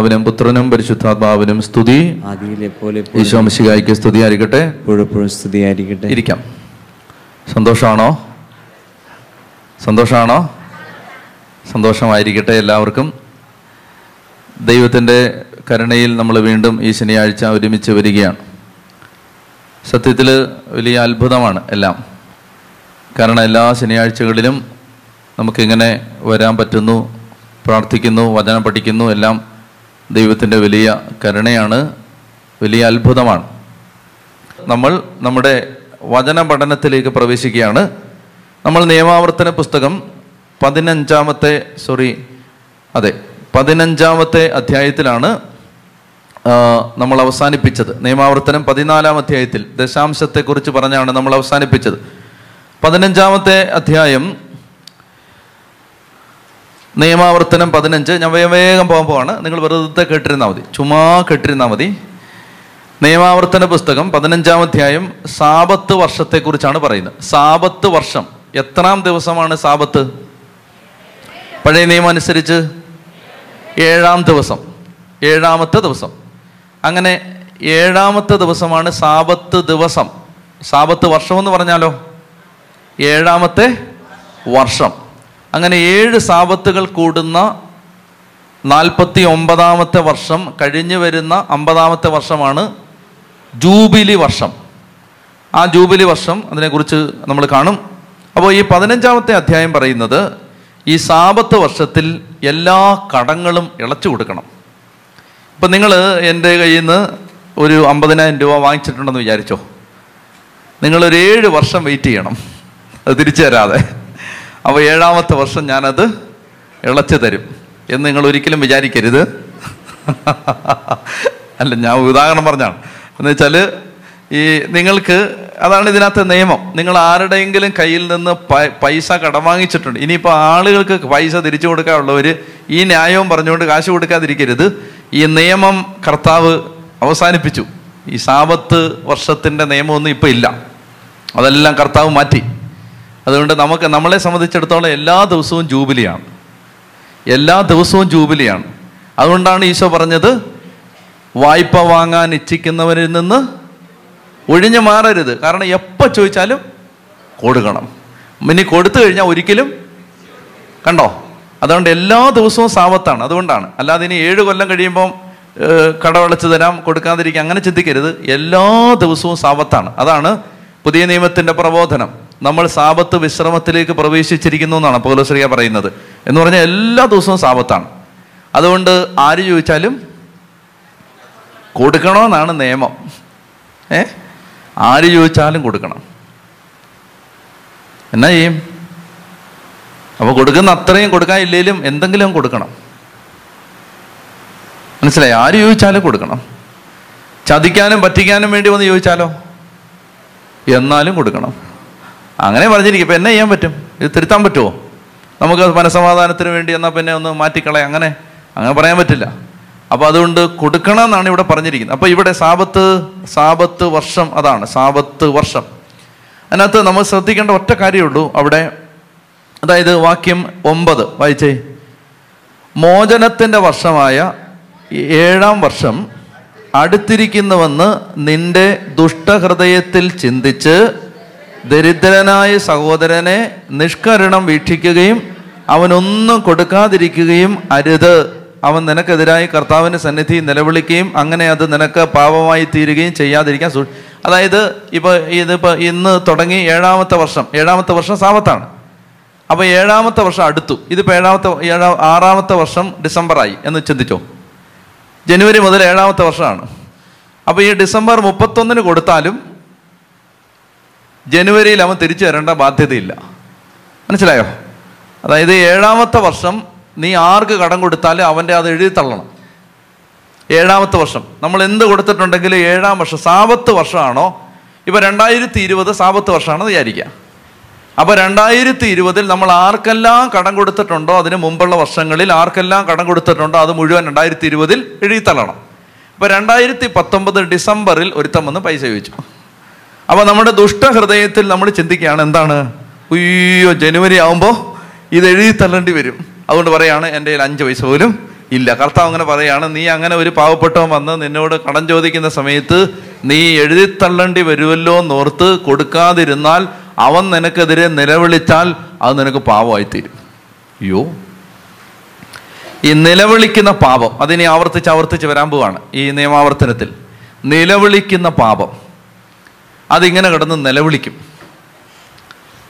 പിതാവിനും പുത്രനും പരിശുദ്ധാത്മാവിനും സ്തുതി. ആദിയിലെ പോലെ സ്തുതി ആയിരിക്കട്ടെ എപ്പോഴെപ്പോഴും സ്തുതിയായിരിക്കട്ടെ. ഇരിക്കാം. സന്തോഷമാണോ സന്തോഷമാണോ സന്തോഷമായിരിക്കട്ടെ എല്ലാവർക്കും. ദൈവത്തിന്റെ കരുണയിൽ നമ്മൾ വീണ്ടും ഈ ശനിയാഴ്ച ഒരുമിച്ച് വരികയാണ്. സത്യത്തിൽ വലിയ അത്ഭുതമാണ് എല്ലാം. കാരണം എല്ലാ ശനിയാഴ്ചകളിലും നമുക്കിങ്ങനെ വരാൻ പറ്റുന്നു പ്രാർത്ഥിക്കുന്നു വചനം പഠിക്കുന്നു എല്ലാം ദൈവത്തിന്റെ വലിയ കരുണയാണ് വലിയ അത്ഭുതമാണ്. നമ്മൾ നമ്മുടെ വചന പഠനത്തിലേക്ക് പ്രവേശിക്കുകയാണ്. നമ്മൾ നിയമാവർത്തന പുസ്തകം പതിനഞ്ചാമത്തെ സോറി അതെ പതിനഞ്ചാമത്തെ അധ്യായത്തിലാണ് നമ്മൾ അവസാനിപ്പിച്ചത്. നിയമാവർത്തനം പതിനാലാം അധ്യായത്തിൽ ദശാംശത്തെക്കുറിച്ച് പറഞ്ഞാണ് നമ്മൾ അവസാനിപ്പിച്ചത്. പതിനഞ്ചാമത്തെ അധ്യായം നിയമാവർത്തനം പതിനഞ്ച്. ഞാൻ വേഗം വേഗം പോകാൻ പോവാണ്. നിങ്ങൾ വെറുതെ കേട്ടിരുന്നാൽ മതി. ചുമ്മാ കേട്ടിരുന്നാൽ മതി. നിയമാവർത്തന പുസ്തകം പതിനഞ്ചാം അധ്യായം സാപത്ത് വർഷത്തെക്കുറിച്ചാണ് പറയുന്നത്. സാപത്ത് വർഷം. എത്രാം ദിവസമാണ് സാപത്ത്? പഴയ നിയമം അനുസരിച്ച് ഏഴാം ദിവസം. ഏഴാമത്തെ ദിവസം. അങ്ങനെ ഏഴാമത്തെ ദിവസമാണ് സാപത്ത് ദിവസം. സാപത്ത് വർഷം എന്ന് പറഞ്ഞാലോ? ഏഴാമത്തെ വർഷം. അങ്ങനെ ഏഴ് സാപത്തുകൾ കൂടുന്ന നാൽപ്പത്തി ഒമ്പതാമത്തെ വർഷം കഴിഞ്ഞു വരുന്ന അമ്പതാമത്തെ വർഷമാണ് ജൂബിലി വർഷം. ആ ജൂബിലി വർഷം അതിനെക്കുറിച്ച് നമ്മൾ കാണും. അപ്പോൾ ഈ പതിനഞ്ചാമത്തെ അധ്യായം പറയുന്നത് ഈ സാപത്ത് വർഷത്തിൽ എല്ലാ കടങ്ങളും ഇളച്ചു കൊടുക്കണം. ഇപ്പം നിങ്ങൾ എന്റെ കയ്യിൽ നിന്ന് ഒരു അമ്പതിനായിരം രൂപ വാങ്ങിച്ചിട്ടുണ്ടെന്ന് വിചാരിച്ചോ? നിങ്ങളൊരു ഏഴ് വർഷം വെയിറ്റ് ചെയ്യണം. അത് തിരിച്ചു തരാതെ. അപ്പോൾ ഏഴാമത്തെ വർഷം ഞാനത് ഇളച്ചു തരും എന്ന് നിങ്ങൾ ഒരിക്കലും വിചാരിക്കരുത്. അല്ല ഞാൻ ഉദാഹരണം പറഞ്ഞാണ്. എന്ന് വെച്ചാൽ ഈ നിങ്ങൾക്ക് അതാണ് ഇതിനകത്തെ നിയമം. നിങ്ങൾ ആരുടെയെങ്കിലും കയ്യിൽ നിന്ന് പൈസ കടം വാങ്ങിച്ചിട്ടുണ്ട്. ഇനിയിപ്പോൾ ആളുകൾക്ക് പൈസ തിരിച്ചു കൊടുക്കാനുള്ളവർ ഈ ന്യായവും പറഞ്ഞുകൊണ്ട് കാശ് കൊടുക്കാതിരിക്കരുത്. ഈ നിയമം കർത്താവ് അവസാനിപ്പിച്ചു. ഈ സാപത്ത് വർഷത്തിന്റെ നിയമമൊന്നും ഇപ്പോൾ ഇല്ല. അതെല്ലാം കർത്താവ് മാറ്റി. അതുകൊണ്ട് നമുക്ക് നമ്മളെ സംബന്ധിച്ചിടത്തോളം എല്ലാ ദിവസവും ജൂബിലിയാണ്. എല്ലാ ദിവസവും ജൂബിലിയാണ്. അതുകൊണ്ടാണ് ഈശോ പറഞ്ഞത് വായ്പ വാങ്ങാൻ ഇച്ഛിക്കുന്നവരിൽ നിന്ന് ഒഴിഞ്ഞു മാറരുത്. കാരണം എപ്പോൾ ചോദിച്ചാലും കൊടുക്കണം. ഇനി കൊടുത്തു കഴിഞ്ഞാൽ ഒരിക്കലും കണ്ടോ? അതുകൊണ്ട് എല്ലാ ദിവസവും സാവത്താണ്. അതുകൊണ്ടാണ്. അല്ലാതെ ഇനി ഏഴ് കൊല്ലം കഴിയുമ്പം കടവളച്ച് തരാം കൊടുക്കാതിരിക്കാം അങ്ങനെ ചിന്തിക്കരുത്. എല്ലാ ദിവസവും സാവത്താണ്. അതാണ് പുതിയ നിയമത്തിന്റെ പ്രബോധനം. നമ്മൾ സാപത്ത് വിശ്രമത്തിലേക്ക് പ്രവേശിച്ചിരിക്കുന്നു എന്നാണ് പൗലോശ്രീയ പറയുന്നത്. എന്ന് പറഞ്ഞാൽ എല്ലാ ദിവസവും സാപത്താണ്. അതുകൊണ്ട് ആര് ചോദിച്ചാലും കൊടുക്കണമെന്നാണ് നിയമം. ഏ? ആര് ചോദിച്ചാലും കൊടുക്കണം. എന്നാ ചെയ്യും? അപ്പോൾ കൊടുക്കുന്ന അത്രയും കൊടുക്കാൻ ഇല്ലെങ്കിലും എന്തെങ്കിലും കൊടുക്കണം. മനസ്സിലായി? ആര് ചോദിച്ചാലും കൊടുക്കണം. ചതിക്കാനും പറ്റിക്കാനും വേണ്ടി വന്ന് ചോദിച്ചാലോ? എന്നാലും കൊടുക്കണം. അങ്ങനെ പറഞ്ഞിരിക്കും. ഇപ്പം എന്നെ ചെയ്യാൻ പറ്റും? ഇത് തിരുത്താൻ പറ്റുമോ? നമുക്ക് മനസമാധാനത്തിന് വേണ്ടി എന്നാൽ പിന്നെ ഒന്ന് മാറ്റിക്കളയാം. അങ്ങനെ അങ്ങനെ പറയാൻ പറ്റില്ല. അപ്പോൾ അതുകൊണ്ട് കൊടുക്കണം എന്നാണ് ഇവിടെ പറഞ്ഞിരിക്കുന്നത്. അപ്പോൾ ഇവിടെ സാപത്ത് സാപത്ത് വർഷം അതാണ്. സാപത്ത് വർഷം. അതിനകത്ത് നമ്മൾ ശ്രദ്ധിക്കേണ്ട ഒറ്റ കാര്യമുള്ളൂ അവിടെ. അതായത് വാക്യം ഒമ്പത്. വായിച്ചേ. മോചനത്തിന്റെ വർഷമായ ഏഴാം വർഷം അടുത്തിരിക്കുന്നുവെന്ന് നിന്റെ ദുഷ്ടഹൃദയത്തിൽ ചിന്തിച്ച് ദരിദ്രനായ സഹോദരനെ നിഷ്കരണം വീക്ഷിക്കുകയും അവനൊന്നും കൊടുക്കാതിരിക്കുകയും അരുത്. അവൻ നിനക്കെതിരായി കർത്താവിന്റെ സന്നിധി നിലവിളിക്കുകയും അങ്ങനെ അത് നിനക്ക് പാപമായി തീരുകയും ചെയ്യാതിരിക്കാൻ അതായത് ഇപ്പോൾ ഇതിപ്പോൾ ഇന്ന് തുടങ്ങി ഏഴാമത്തെ വർഷം. ഏഴാമത്തെ വർഷം സാപത്താണ് അപ്പോൾ ഏഴാമത്തെ വർഷം അടുത്തു. ഇതിപ്പോൾ ഏഴാമത്തെ ഏഴാ ആറാമത്തെ വർഷം ഡിസംബറായി എന്ന് ചിന്തിച്ചോ? ജനുവരി മുതൽ ഏഴാമത്തെ വർഷമാണ്. അപ്പോൾ ഈ ഡിസംബർ മുപ്പത്തൊന്നിന് കൊടുത്താലും ജനുവരിയിൽ അവൻ തിരിച്ചു തരേണ്ട ബാധ്യതയില്ല. മനസ്സിലായോ? അതായത് ഏഴാമത്തെ വർഷം നീ ആർക്ക് കടം കൊടുത്താലും അവന്റെ അത് എഴുതി തള്ളണം. ഏഴാമത്തെ വർഷം. നമ്മൾ എന്ത് കൊടുത്തിട്ടുണ്ടെങ്കിലും ഏഴാം വർഷം സാപത്ത് വർഷമാണോ? ഇപ്പോൾ രണ്ടായിരത്തി ഇരുപത് സാപത്ത് വർഷമാണെന്ന് വിചാരിക്കുക അപ്പൊ രണ്ടായിരത്തി ഇരുപതിൽ നമ്മൾ ആർക്കെല്ലാം കടം കൊടുത്തിട്ടുണ്ടോ അതിന് മുമ്പുള്ള വർഷങ്ങളിൽ ആർക്കെല്ലാം കടം കൊടുത്തിട്ടുണ്ടോ അത് മുഴുവൻ രണ്ടായിരത്തി ഇരുപതിൽ എഴുതിത്തള്ളണം. അപ്പോൾ അപ്പൊ രണ്ടായിരത്തി പത്തൊമ്പത് ഡിസംബറിൽ ഒരുത്തം വന്ന് പൈസ ചോദിച്ചു. അപ്പോൾ നമ്മുടെ ദുഷ്ടഹൃദയത്തിൽ നമ്മൾ ചിന്തിക്കുകയാണ് എന്താണ്? അയ്യോ ജനുവരി ആകുമ്പോൾ ഇത് എഴുതി തള്ളേണ്ടി വരും. അതുകൊണ്ട് പറയാണ് എന്റെ കയ്യിൽ അഞ്ച് പൈസ പോലും ഇല്ല. കർത്താവ് അങ്ങനെ പറയാണ് നീ അങ്ങനെ ഒരു പാവപ്പെട്ടവൻ വന്ന് നിന്നോട് കടം ചോദിക്കുന്ന സമയത്ത് നീ എഴുതിത്തള്ളേണ്ടി വരുമല്ലോ എന്നോർത്ത് കൊടുക്കാതിരുന്നാൽ അവൻ നിനക്കെതിരെ നിലവിളിച്ചാൽ അത് നിനക്ക് പാവമായിത്തീരും അയ്യോ. ഈ നിലവിളിക്കുന്ന പാപം അതിനെ ആവർത്തിച്ച് ആവർത്തിച്ച് വരാൻ പോവാണ് ഈ നിയമാവർത്തനത്തിൽ. നിലവിളിക്കുന്ന പാപം അതിങ്ങനെ കിടന്ന് നിലവിളിക്കും.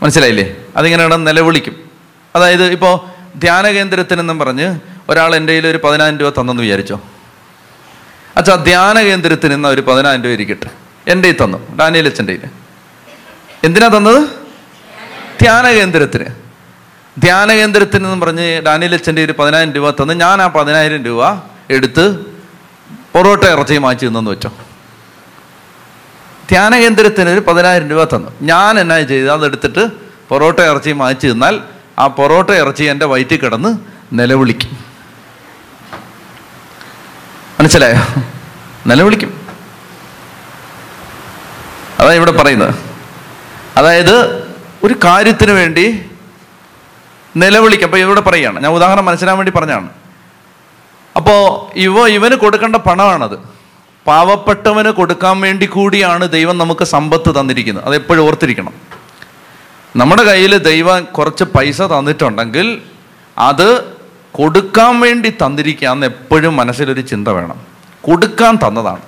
മനസ്സിലായില്ലേ? അതിങ്ങനെ കിടന്ന് നിലവിളിക്കും. അതായത് ഇപ്പോൾ ധ്യാന കേന്ദ്രത്തിനെന്നും പറഞ്ഞ് ഒരാൾ എന്റെ കയ്യിൽ ഒരു പതിനായിരം രൂപ തന്നെന്ന് വിചാരിച്ചോ? അച്ഛാ ധ്യാന കേന്ദ്രത്തിൽ നിന്ന് ഒരു പതിനായിരം രൂപ ഇരിക്കട്ടെ എന്റെ തന്നു ഡാനിയൽ അച്ഛന്റെ കയ്യിൽ. എന്തിനാ തന്നത്? ധ്യാന കേന്ദ്രത്തിന്. ധ്യാന കേന്ദ്രത്തിന് എന്ന് പറഞ്ഞ് ഡാനിയൽ അച്ഛന്റെ ഒരു പതിനായിരം രൂപ തന്ന് ഞാൻ ആ പതിനായിരം രൂപ എടുത്ത് പൊറോട്ട ഇറച്ചി മാറ്റി തന്നെന്ന് വെച്ചോ. ധ്യാന കേന്ദ്രത്തിന് ഒരു പതിനായിരം രൂപ തന്നു. ഞാൻ എന്നാ ചെയ്ത് അതെടുത്തിട്ട് പൊറോട്ട ഇറച്ചി മാറ്റി തന്നാൽ ആ പൊറോട്ട ഇറച്ചി എന്റെ വയറ്റിൽ കിടന്ന് നിലവിളിക്കും. മനസ്സിലായോ? നിലവിളിക്കും. അതാണ് ഇവിടെ പറയുന്നത്. അതായത് ഒരു കാര്യത്തിന് വേണ്ടി നിലവിളിക്കുക അപ്പോൾ ഇവിടെ പറയുകയാണ് ഞാൻ ഉദാഹരണം മനസ്സിലാൻ വേണ്ടി പറഞ്ഞാണ്. അപ്പോൾ ഇവ ഇവന് കൊടുക്കേണ്ട പണമാണത്. പാവപ്പെട്ടവന് കൊടുക്കാൻ വേണ്ടി കൂടിയാണ് ദൈവം നമുക്ക് സമ്പത്ത് തന്നിരിക്കുന്നത്. അത് എപ്പോഴും ഓർത്തിരിക്കണം. നമ്മുടെ കയ്യിൽ ദൈവം കുറച്ച് പൈസ തന്നിട്ടുണ്ടെങ്കിൽ അത് കൊടുക്കാൻ വേണ്ടി തന്നിരിക്കുകയെന്ന് എപ്പോഴും മനസ്സിലൊരു ചിന്ത വേണം. കൊടുക്കാൻ തന്നതാണ്.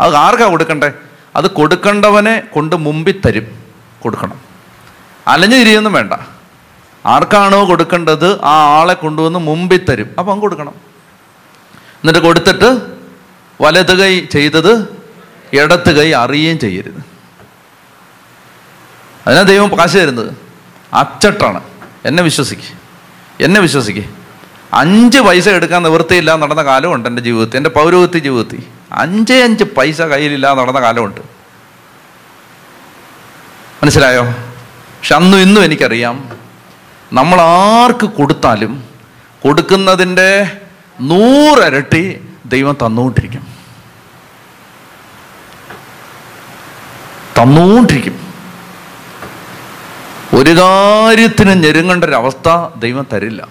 അത് ആർക്കാ കൊടുക്കണ്ടേ? അത് കൊടുക്കേണ്ടവനെ കൊണ്ട് മുമ്പിൽ തരും. കൊടുക്കണം. അലഞ്ഞു തിരിയൊന്നും വേണ്ട. ആർക്കാണോ കൊടുക്കേണ്ടത് ആ ആളെ കൊണ്ടുവന്ന് മുമ്പിൽ തരും. അപ്പം കൊടുക്കണം. എന്നിട്ട് കൊടുത്തിട്ട് വലത് കൈ ചെയ്തത് ഇടത്ത് കൈ അറിയുകയും ചെയ്യരുത്. അതിനാ ദൈവം കാശ് തരുന്നത്. അച്ചട്ടാണ്. എന്നെ വിശ്വസിക്ക്. എന്നെ വിശ്വസിക്ക്. അഞ്ച് പൈസ എടുക്കാൻ നിവൃത്തിയില്ല നടന്ന കാലമുണ്ട് എന്റെ ജീവിതത്തിൽ. എന്റെ പൗരോഹിത്യ ജീവിതത്തിൽ. അഞ്ചേ അഞ്ച് പൈസ കയ്യിലില്ലാതെ നടന്ന കാലമുണ്ട്. മനസ്സിലായോ? പക്ഷെ അന്നും ഇന്നും എനിക്കറിയാം നമ്മൾ ആർക്ക് കൊടുത്താലും കൊടുക്കുന്നതിന്റെ നൂറരട്ടി ദൈവം തന്നുകൊണ്ടിരിക്കും. തന്നുകൊണ്ടിരിക്കും. ഒരു കാര്യത്തിന് ഞെരുങ്ങേണ്ട ഒരവസ്ഥ ദൈവം തരില്ല.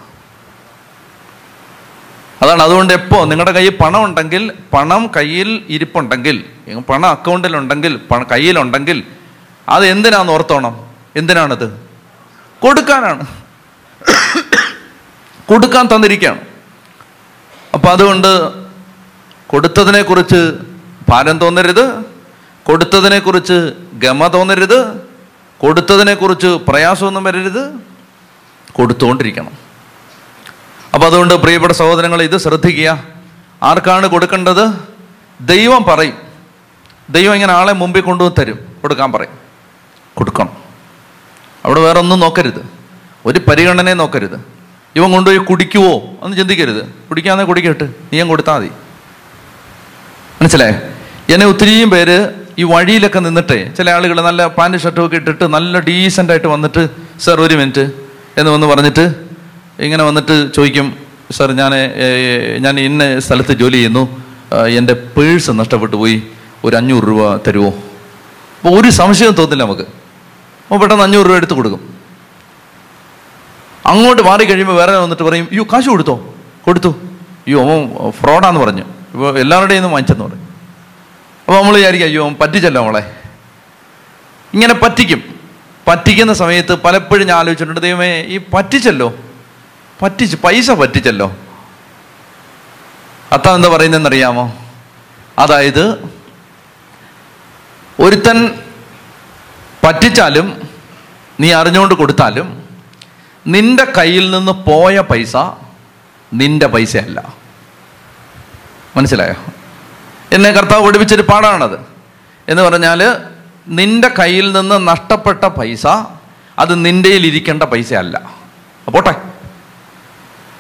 അതാണ് അതുകൊണ്ട് എപ്പോൾ നിങ്ങളുടെ കയ്യിൽ പണം ഉണ്ടെങ്കിൽ പണം കയ്യിൽ ഇരിപ്പുണ്ടെങ്കിൽ പണം അക്കൗണ്ടിലുണ്ടെങ്കിൽ പണം കയ്യിലുണ്ടെങ്കിൽ അത് എന്തിനാന്ന് ഓർത്തോണം? എന്തിനാണത്? കൊടുക്കാനാണ്. കൊടുക്കാൻ തന്നിരിക്കുകയാണ്. അപ്പം അതുകൊണ്ട് കൊടുത്തതിനെക്കുറിച്ച് ഭാരം തോന്നരുത്. കൊടുത്തതിനെക്കുറിച്ച് ഗമ തോന്നരുത്. കൊടുത്തതിനെക്കുറിച്ച് പ്രയാസമൊന്നും വരരുത്. കൊടുത്തുകൊണ്ടിരിക്കണം. അപ്പം അതുകൊണ്ട് പ്രിയപ്പെട്ട സഹോദരങ്ങൾ ഇത് ശ്രദ്ധിക്കുക. ആർക്കാണ് കൊടുക്കേണ്ടത്? ദൈവം പറയും. ദൈവം ഇങ്ങനെ ആളെ മുമ്പിൽ കൊണ്ടുവന്ന് തരും. കൊടുക്കാൻ പറയും. കൊടുക്കണം. അവിടെ വേറെ ഒന്നും നോക്കരുത്. ഒരു പരിഗണനയും നോക്കരുത്. ഇവൻ കൊണ്ടുപോയി കുടിക്കുവോ എന്ന് ചിന്തിക്കരുത്. കുടിക്കാന്നേ കുടിക്കട്ടെ. നീയും കൊടുത്താൽ മതി. മനസ്സിലായോ? എന്നെ ഒത്തിരിയും പേര് ഈ വഴിയിലൊക്കെ നിന്നിട്ടേ ചില ആളുകൾ നല്ല പാന്റ് ഷർട്ടും ഒക്കെ ഇട്ടിട്ട് നല്ല ഡീസന്റ് ആയിട്ട് വന്നിട്ട് സാർ ഒരു മിനിറ്റ് എന്ന് വന്ന് പറഞ്ഞിട്ട് ഇങ്ങനെ വന്നിട്ട് ചോദിക്കും സാർ ഞാൻ ഞാൻ ഇന്ന സ്ഥലത്ത് ജോലി ചെയ്യുന്നു. എന്റെ പേഴ്സ് നഷ്ടപ്പെട്ടു പോയി. ഒരു അഞ്ഞൂറ് രൂപ തരുമോ അപ്പോൾ ഒരു സംശയം തോന്നില്ല നമുക്ക്. അപ്പോൾ പെട്ടെന്ന് അഞ്ഞൂറ് രൂപ എടുത്ത് കൊടുക്കും. അങ്ങോട്ട് മാറി കഴിയുമ്പോൾ വേറെ വന്നിട്ട് പറയും അയ്യോ കാശ് കൊടുത്തോ? കൊടുത്തു. അയ്യോ അവൻ ഫ്രോഡാന്ന് പറഞ്ഞു. ഇപ്പോൾ എല്ലാവരുടെയും നിന്ന് വാങ്ങിച്ചെന്ന് പറയും അപ്പോൾ നമ്മൾ വിചാരിക്കും അയ്യോ പറ്റിച്ചല്ലോ അവളെ ഇങ്ങനെ പറ്റിക്കും. പറ്റിക്കുന്ന സമയത്ത് പലപ്പോഴും ഞാൻ ആലോചിച്ചിട്ടുണ്ട് ദൈവമേ ഈ പറ്റിച്ചല്ലോ. പറ്റിച്ച് പൈസ പറ്റിച്ചല്ലോ. അത്ത എന്താ പറയുന്നതെന്നറിയാമോ അതായത് ഒരുത്തൻ പറ്റിച്ചാലും നീ അറിഞ്ഞുകൊണ്ട് കൊടുത്താലും നിന്റെ കയ്യിൽ നിന്ന് പോയ പൈസ നിന്റെ പൈസയല്ല. മനസ്സിലായോ? എന്നെ കർത്താവ് ഓടിപ്പിച്ചൊരു പാടാണത് എന്ന് പറഞ്ഞാൽ നിന്റെ കയ്യിൽ നിന്ന് നഷ്ടപ്പെട്ട പൈസ അത് നിന്റെയിൽ ഇരിക്കേണ്ട പൈസയല്ല. പോട്ടെ.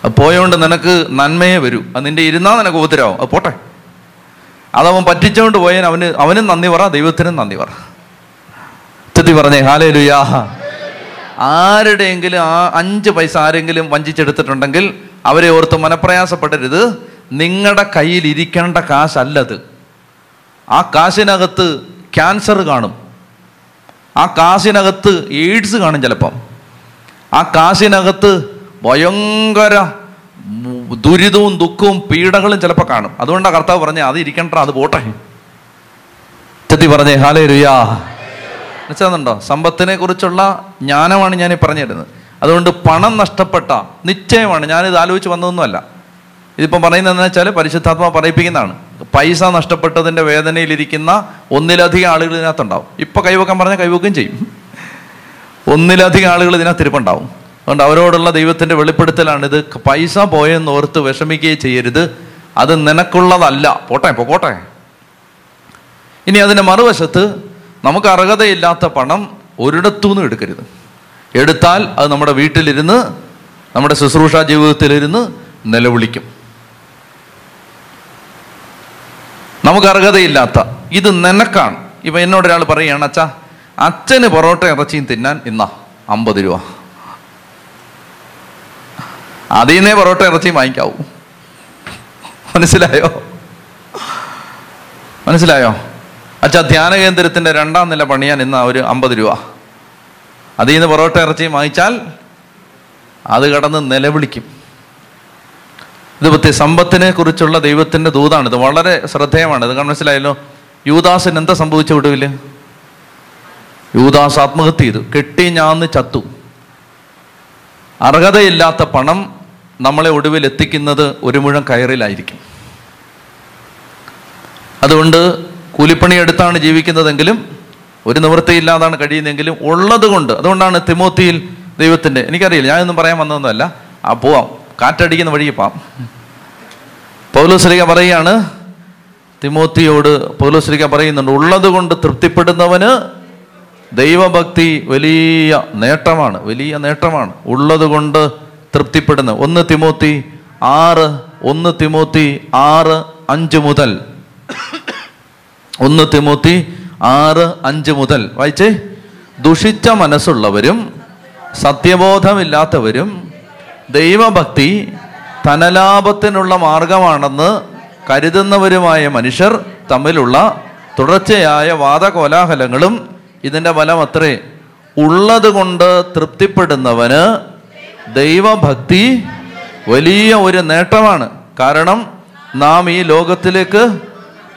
പോയോണ്ട് നിനക്ക് നന്മയെ വരൂ. അത് നിന്റെ ഇരുന്നാൽ നിനക്ക് ഉപദ്രവം. അത് പോട്ടെ. അതവൻ പറ്റിച്ചുകൊണ്ട് പോയാൽ അവന് അവനും നന്ദി പറ ദൈവത്തിനും നന്ദി പറ. ചെത്തി പറഞ്ഞേ ഹാലേ ലുയാ ആരുടെയെങ്കിലും ആ അഞ്ച് പൈസ ആരെങ്കിലും വഞ്ചിച്ചെടുത്തിട്ടുണ്ടെങ്കിൽ അവരെ ഓർത്ത് മനപ്രയാസപ്പെടരുത്. നിങ്ങളുടെ കയ്യിൽ ഇരിക്കേണ്ട കാശല്ലത്. ആ കാശിനകത്ത് ക്യാൻസർ കാണും. ആ കാശിനകത്ത് എയ്ഡ്സ് കാണും ചിലപ്പം. ആ കാശിനകത്ത് ഭയങ്കര ദുരിതവും ദുഃഖവും പീഡകളും ചിലപ്പോൾ കാണും. അതുകൊണ്ടാണ് കർത്താവ് പറഞ്ഞേ അത് ഇരിക്കണ്ട അത് പോട്ടെ. ചെത്തി പറഞ്ഞേ ഹാലേ രുയാ മനസ്സിലാകുന്നുണ്ടോ സമ്പത്തിനെ കുറിച്ചുള്ള ജ്ഞാനമാണ് ഞാൻ ഈ പറഞ്ഞു തരുന്നത് അതുകൊണ്ട് പണം നഷ്ടപ്പെട്ട നിശ്ചയമാണ്. ഞാനിത് ആലോചിച്ച് വന്നതൊന്നുമല്ല. ഇതിപ്പം പറയുന്നതെന്ന് വെച്ചാൽ പരിശുദ്ധാത്മ പറയിപ്പിക്കുന്നതാണ്. പൈസ നഷ്ടപ്പെട്ടതിന്റെ വേദനയിലിരിക്കുന്ന ഒന്നിലധികം ആളുകൾ ഇതിനകത്തുണ്ടാവും. ഇപ്പം കൈവക്കാൻ പറഞ്ഞാൽ കൈവക്കുകയും ചെയ്യും. ഒന്നിലധികം ആളുകൾ ഇതിനകത്ത് ഇരിപ്പുണ്ടാവും. അതുകൊണ്ട് അവരോടുള്ള ദൈവത്തിന്റെ വെളിപ്പെടുത്തലാണ് ഇത്. പൈസ പോയെന്ന് ഓർത്ത് വിഷമിക്കുകയും ചെയ്യരുത്. അത് നിനക്കുള്ളതല്ല. പോട്ടെ പോട്ടെ. ഇനി അതിന്റെ മറുവശത്ത് നമുക്ക് അർഹതയില്ലാത്ത പണം ഒരിടത്തുനിന്നും എടുക്കരുത്. എടുത്താൽ അത് നമ്മുടെ വീട്ടിലിരുന്ന് നമ്മുടെ ശുശ്രൂഷ ജീവിതത്തിലിരുന്ന് നിലവിളിക്കും. നമുക്ക് അർഹതയില്ലാത്ത ഇത് നിനക്കാണ്. ഇപ്പൊ എന്നോട് ഒരാൾ പറയുകയാണ് അച്ഛാ അച്ഛന് പൊറോട്ട ഇറച്ചിയും തിന്നാൻ ഇന്നാ അമ്പത് രൂപ. അതിൽ നിന്നേ പൊറോട്ട ഇറച്ചിയും വാങ്ങിക്കാവൂ. മനസ്സിലായോ? മനസ്സിലായോ? അച്ഛാ ധ്യാന കേന്ദ്രത്തിന്റെ രണ്ടാം നില പണിയാൻ ഇന്ന് ഒരു അമ്പത് രൂപ. അതിൽ നിന്ന് പൊറോട്ട ഇറച്ചിയും വാങ്ങിച്ചാൽ അത് കടന്ന് നിലവിളിക്കും. ഇത് പറ്റി സമ്പത്തിനെ കുറിച്ചുള്ള ദൈവത്തിന്റെ ദൂതാണ്. ഇത് വളരെ ശ്രദ്ധേയമാണ്. ഇത് മനസ്സിലായല്ലോ? യൂദാസിന് എന്താ സംഭവിച്ച ഒടുവിൽ യൂദാസ് ആത്മഹത്യ ചെയ്തു. കെട്ടി ഞാന്ന് ചത്തു. അർഹതയില്ലാത്ത പണം നമ്മളെ ഒടുവിൽ എത്തിക്കുന്നത് ഒരു മുഴം കയറിലായിരിക്കും. അതുകൊണ്ട് കൂലിപ്പണി എടുത്താണ് ജീവിക്കുന്നതെങ്കിലും ഒരു നിവൃത്തിയില്ലാതാണ് കഴിയുന്നതെങ്കിലും ഉള്ളത് കൊണ്ട് അതുകൊണ്ടാണ് തിമോത്തിയിൽ ദൈവത്തിന്റെ എനിക്കറിയില്ല ഞാനൊന്നും പറയാൻ വന്നതൊന്നുമല്ല. ആ പോവാം. കാറ്റടിക്കുന്ന വഴി പോവാം. പൗലോസ്ലിക പറയുകയാണ് തിമോത്തിയോട് പൗലോസ്ലിക പറയുന്നുണ്ട് ഉള്ളത് കൊണ്ട് തൃപ്തിപ്പെടുന്നവന് ദൈവഭക്തി വലിയ നേട്ടമാണ് വലിയ നേട്ടമാണ്. ഉള്ളത് കൊണ്ട് തൃപ്തിപ്പെടുന്ന ഒന്ന് തിമോത്തി ആറ് ഒന്ന് തിമോത്തി ആറ് അഞ്ച് മുതൽ. ഒന്ന് തിമൂത്തി ആറ് അഞ്ച് മുതൽ. വായിച്ചേ? ദുഷിച്ച മനസ്സുള്ളവരും സത്യബോധമില്ലാത്തവരും ദൈവഭക്തി ധനലാഭത്തിനുള്ള മാർഗമാണെന്ന് കരുതുന്നവരുമായ മനുഷ്യർ തമ്മിലുള്ള തുടർച്ചയായ വാദകോലാഹലങ്ങളും ഇതിന്റെ ഫലം അത്രേ ഉള്ളത് കൊണ്ട് തൃപ്തിപ്പെടുന്നവന് ദൈവഭക്തി വലിയ ഒരു നേട്ടമാണ്. കാരണം നാം ഈ ലോകത്തിലേക്ക്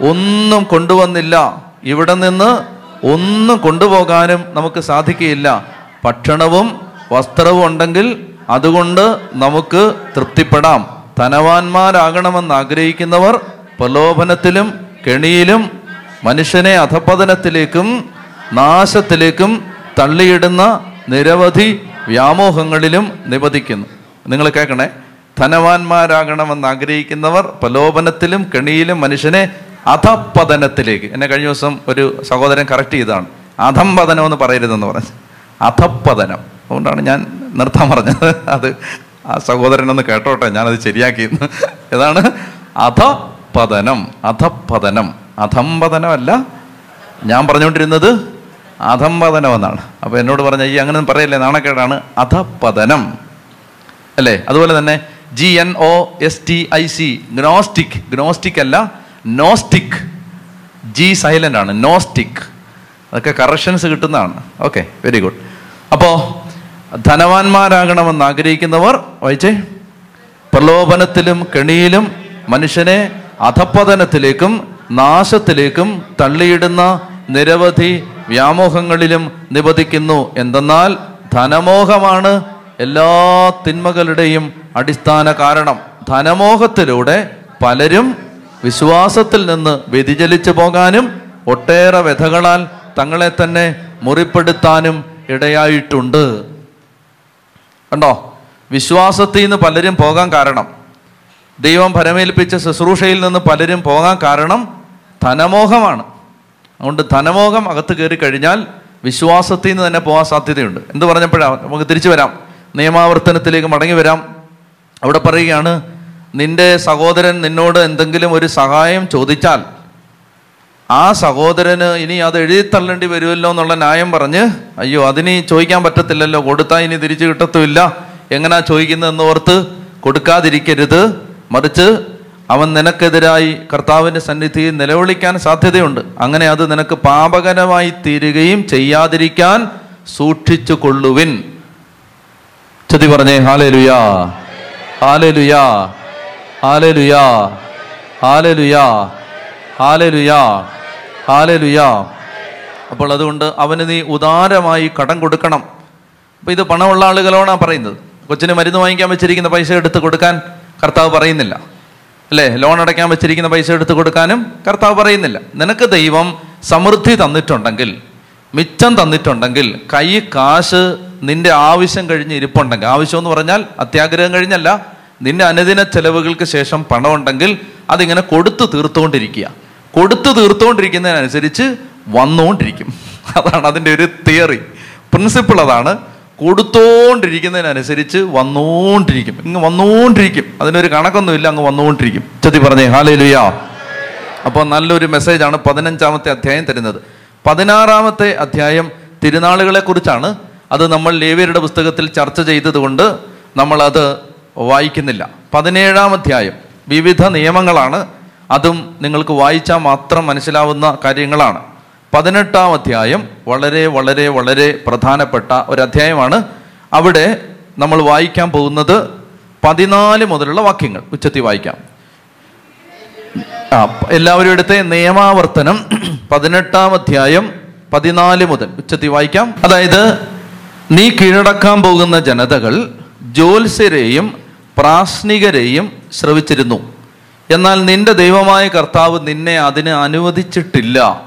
ഒന്നും കൊണ്ടുവന്നില്ല. ഇവിടെ നിന്ന് ഒന്നും കൊണ്ടുപോകാനും നമുക്ക് സാധിക്കുകയില്ല. ഭക്ഷണവും വസ്ത്രവും ഉണ്ടെങ്കിൽ അതുകൊണ്ട് നമുക്ക് തൃപ്തിപ്പെടാം. ധനവാന്മാരാകണമെന്ന് ആഗ്രഹിക്കുന്നവർ പ്രലോഭനത്തിലും കെണിയിലും മനുഷ്യനെ അധപതനത്തിലേക്കും നാശത്തിലേക്കും തള്ളിയിടുന്ന നിരവധി വ്യാമോഹങ്ങളിലും നിബന്ധിക്കുന്നു നിങ്ങൾ കേൾക്കണേ? ധനവാന്മാരാകണമെന്ന് ആഗ്രഹിക്കുന്നവർ പ്രലോഭനത്തിലും കെണിയിലും മനുഷ്യനെ അധപ്പതനത്തിലേക്ക് എന്നെ കഴിഞ്ഞ ദിവസം ഒരു സഹോദരൻ കറക്റ്റ് ചെയ്തതാണ്. അധംപതനം എന്ന് പറയരുതെന്ന് പറഞ്ഞു. അധപ്പതനം അതുകൊണ്ടാണ് ഞാൻ നിർത്താൻ പറഞ്ഞത്. അത് ആ സഹോദരനൊന്ന് കേട്ടോട്ടെ ഞാനത് ശരിയാക്കിയെന്ന്. ഏതാണ്? അധപതനം. അധപ്പതനം അധംപതനമല്ല ഞാൻ പറഞ്ഞുകൊണ്ടിരുന്നത് അധംപതനം എന്നാണ് അപ്പോൾ എന്നോട് പറഞ്ഞ ഈ അങ്ങനെ പറയല്ലേ നാണക്കേടാണ്. അധപതനം. അല്ലേ? അതുപോലെ തന്നെ G N O S T I C gnostic gnostic അല്ല നോസ്റ്റിക് ജി സൈലന്റ് ആണ്. നോസ്റ്റിക് അതൊക്കെ കറക്ഷൻസ് കിട്ടുന്നതാണ്. ഓക്കെ വെരി ഗുഡ് അപ്പോൾ ധനവാന്മാരാകണമെന്ന് ആഗ്രഹിക്കുന്നവർ വായിച്ചേ. പ്രലോഭനത്തിലും കെണിയിലും മനുഷ്യനെ അധപ്പതനത്തിലേക്കും നാശത്തിലേക്കും തള്ളിയിടുന്ന നിരവധി വ്യാമോഹങ്ങളിലും നിബന്ധിക്കുന്നു എന്തെന്നാൽ ധനമോഹമാണ് എല്ലാ തിന്മകളുടെയും അടിസ്ഥാന കാരണം. ധനമോഹത്തിലൂടെ പലരും വിശ്വാസത്തിൽ നിന്ന് വ്യതിചലിച്ചു പോകാനും ഒട്ടേറെ വ്യഥകളാൽ തങ്ങളെ തന്നെ മുറിപ്പെടുത്താനും ഇടയായിട്ടുണ്ട്. കണ്ടോ? വിശ്വാസത്തിൽ നിന്ന് പലരും പോകാൻ കാരണം. ദൈവം ഫലമേൽപ്പിച്ച ശുശ്രൂഷയിൽ നിന്ന് പലരും പോകാൻ കാരണം ധനമോഹമാണ്. അതുകൊണ്ട് ധനമോഹം അകത്ത് കയറി കഴിഞ്ഞാൽ വിശ്വാസത്തിൽ നിന്ന് തന്നെ പോകാൻ സാധ്യതയുണ്ട്. എന്ത് പറഞ്ഞപ്പോഴാണ് നമുക്ക് തിരിച്ചു വരാം. നിയമാവർത്തനത്തിലേക്ക് മടങ്ങി വരാം. അവിടെ പറയുകയാണ് നിന്റെ സഹോദരൻ നിന്നോട് എന്തെങ്കിലും ഒരു സഹായം ചോദിച്ചാൽ ആ സഹോദരന് ഇനി അത് എഴുതി തള്ളേണ്ടി വരുമല്ലോ എന്നുള്ള ന്യായം പറഞ്ഞ് അയ്യോ അതിനി ചോദിക്കാൻ പറ്റത്തില്ലല്ലോ കൊടുത്താൽ ഇനി തിരിച്ചു കിട്ടത്തുമില്ല. എങ്ങനാ ചോദിക്കുന്നതെന്ന് ഓർത്ത് കൊടുക്കാതിരിക്കരുത്. മറിച്ച് അവൻ നിനക്കെതിരായി കർത്താവിന്റെ സന്നിധിയിൽ നിലവിളിക്കാൻ സാധ്യതയുണ്ട്. അങ്ങനെ അത് നിനക്ക് പാപകരമായി തീരുകയും ചെയ്യാതിരിക്കാൻ സൂക്ഷിച്ചു കൊള്ളുവിൻ. ചതി പറഞ്ഞേ ഹാലേ ലുയാ ഹാലേ ലുയാ ഹാലലുയാ ഹാലലുയാ ഹാലലുയാ ഹാലലുയാ അപ്പോൾ അതുകൊണ്ട് അവന് നീ ഉദാരമായി കടം കൊടുക്കണം. അപ്പോൾ ഇത് പണമുള്ള ആളുകളോടാണ് പറയുന്നത്. കൊച്ചിന് മരുന്ന് വാങ്ങിക്കാൻ വെച്ചിരിക്കുന്ന പൈസ എടുത്ത് കൊടുക്കാൻ കർത്താവ് പറയുന്നില്ല. അല്ലേ? ലോൺ അടയ്ക്കാൻ വെച്ചിരിക്കുന്ന പൈസ എടുത്ത് കൊടുക്കാനും കർത്താവ് പറയുന്നില്ല. നിനക്ക് ദൈവം സമൃദ്ധി തന്നിട്ടുണ്ടെങ്കിൽ മിച്ചം തന്നിട്ടുണ്ടെങ്കിൽ കൈ കാശ് നിന്റെ ആവശ്യം കഴിഞ്ഞ് ഇരിപ്പുണ്ടെങ്കിൽ ആവശ്യം എന്ന് പറഞ്ഞാൽ അത്യാഗ്രഹം കഴിഞ്ഞല്ല നിന്റെ അനുദിന ചെലവുകൾക്ക് ശേഷം പണം പണമുണ്ടെങ്കിൽ അതിങ്ങനെ കൊടുത്തു തീർത്തുകൊണ്ടിരിക്കുക. കൊടുത്തു തീർത്തുകൊണ്ടിരിക്കുന്നതിനനുസരിച്ച് വന്നുകൊണ്ടിരിക്കും. അതാണ് അതിന്റെ ഒരു തിയറി. പ്രിൻസിപ്പിൾ അതാണ്. കൊടുത്തോണ്ടിരിക്കുന്നതിനനുസരിച്ച് വന്നുകൊണ്ടിരിക്കും. ഇങ്ങ് വന്നുകൊണ്ടിരിക്കും. അതിനൊരു കണക്കൊന്നുമില്ല അങ്ങ് വന്നുകൊണ്ടിരിക്കും. ചെത്തി പറഞ്ഞേ ഹാലേലുയാ. അപ്പോൾ നല്ലൊരു മെസ്സേജാണ് പതിനഞ്ചാമത്തെ അധ്യായം തരുന്നത്. പതിനാറാമത്തെ അധ്യായം തിരുനാളുകളെ കുറിച്ചാണ് അത് നമ്മൾ ലേവിയരുടെ പുസ്തകത്തിൽ ചർച്ച ചെയ്തതുകൊണ്ട് നമ്മളത് വായിക്കുന്നില്ല. പതിനേഴാം അധ്യായം. വിവിധ നിയമങ്ങളാണ്. അതും നിങ്ങൾക്ക് വായിച്ചാൽ മാത്രം മനസ്സിലാവുന്ന കാര്യങ്ങളാണ്. പതിനെട്ടാം അധ്യായം വളരെ വളരെ വളരെ പ്രധാനപ്പെട്ട ഒരു അധ്യായമാണ്. അവിടെ നമ്മൾ വായിക്കാൻ പോകുന്നത് പതിനാല് മുതലുള്ള വാക്യങ്ങൾ. ഉച്ചത്തി വായിക്കാം. ആ എല്ലാവരും എടുത്ത് നിയമാവർത്തനം പതിനെട്ടാം അധ്യായം പതിനാല് മുതൽ ഉച്ചത്തി വായിക്കാം. അതായത് നീ കീഴടക്കാൻ പോകുന്ന ജനതകൾ ജ്യോത്സ്യരെയും പ്രാശ്നികരെയും ശ്രവിച്ചിരുന്നു. എന്നാൽ നിന്റെ ദൈവമായ കർത്താവ് നിന്നെ അതിന് അനുവദിച്ചിട്ടില്ല.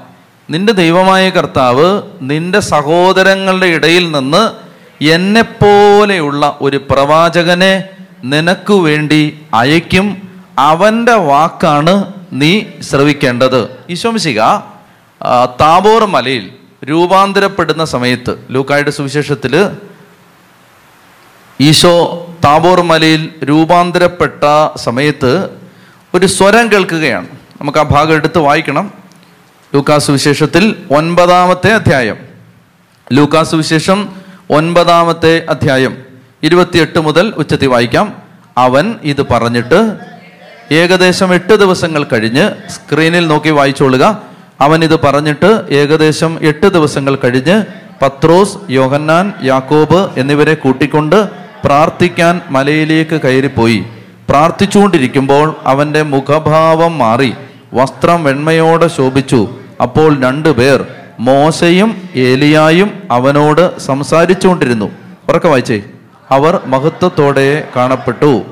നിന്റെ ദൈവമായ കർത്താവ് നിന്റെ സഹോദരങ്ങളുടെ ഇടയിൽ നിന്ന് എന്നെപ്പോലെയുള്ള ഒരു പ്രവാചകനെ നിനക്കു വേണ്ടി അയക്കും അവന്റെ വാക്കാണ് നീ ശ്രവിക്കേണ്ടത്. ഈശോമിശിക താബോർ മലയിൽ രൂപാന്തരപ്പെടുന്ന സമയത്ത് ലൂക്കായുടെ സുവിശേഷത്തിൽ ഈശോ താബോർ മലയിൽ രൂപാന്തരപ്പെട്ട സമയത്ത് ഒരു സ്വരം കേൾക്കുകയാണ്. നമുക്ക് ആ ഭാഗം എടുത്ത് വായിക്കണം. ലൂക്കാസ് വിശേഷത്തിൽ ഒൻപതാമത്തെ അധ്യായം. ലൂക്കാസ് വിശേഷം ഒൻപതാമത്തെ അധ്യായം. ഇരുപത്തിയെട്ട് മുതൽ ഉച്ചത്തി വായിക്കാം. അവൻ ഇത് പറഞ്ഞിട്ട് ഏകദേശം എട്ട് ദിവസങ്ങൾ കഴിഞ്ഞ് സ്ക്രീനിൽ നോക്കി വായിച്ചോളുക. അവൻ ഇത് പറഞ്ഞിട്ട് ഏകദേശം എട്ട് ദിവസങ്ങൾ കഴിഞ്ഞ് പത്രോസ് യോഹന്നാൻ യാക്കോബ് എന്നിവരെ കൂട്ടിക്കൊണ്ട് പ്രാർത്ഥിക്കാൻ മലയിലേക്ക് കയറിപ്പോയി. പ്രാർത്ഥിച്ചുകൊണ്ടിരിക്കുമ്പോൾ അവന്റെ മുഖഭാവം മാറി. വസ്ത്രം വെണ്മയോടെ ശോഭിച്ചു. അപ്പോൾ രണ്ടു പേർ മോശയും ഏലിയായും അവനോട് സംസാരിച്ചുകൊണ്ടിരുന്നു. ഉറക്കെ വായിച്ചേ. അവർ മഹത്വത്തോടെ കാണപ്പെട്ടു.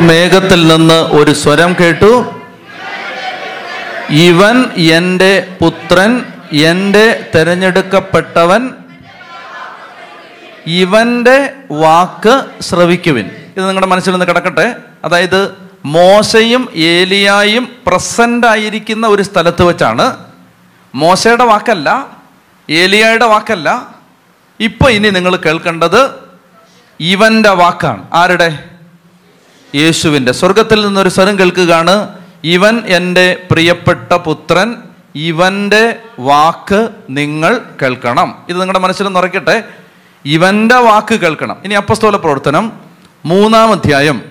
മേഘത്തിൽ നിന്ന് ഒരു സ്വരം കേട്ടു. ഇവൻ എന്റെ പുത്രൻ എന്റെ തിരഞ്ഞെടുക്കപ്പെട്ടവൻ ഇവന്റെ വാക്ക് ശ്രവിക്കുവിൻ. ഇത് നിങ്ങളുടെ മനസ്സിൽ നിന്ന് കിടക്കട്ടെ. അതായത് മോശയും ഏലിയായും പ്രസന്റ് ആയിരിക്കുന്ന ഒരു സ്ഥലത്ത് വെച്ചാണ്. മോശയുടെ വാക്കല്ല ഏലിയായുടെ വാക്കല്ല. ഇപ്പൊ ഇനി നിങ്ങൾ കേൾക്കേണ്ടത് ഇവന്റെ വാക്കാണ്. ആരുടെ? യേശുവിന്റെ സ്വർഗത്തിൽ നിന്നൊരു സ്വരം കേൾക്കുകയാണ്. ഇവൻ എന്റെ പ്രിയപ്പെട്ട പുത്രൻ ഇവന്റെ വാക്ക് നിങ്ങൾ കേൾക്കണം. ഇത് നിങ്ങളുടെ മനസ്സിൽ നിറയ്ക്കട്ടെ ഇവന്റെ വാക്ക് കേൾക്കണം. ഇനി അപ്പസ്തോല പ്രവർത്തനം മൂന്നാം അധ്യായം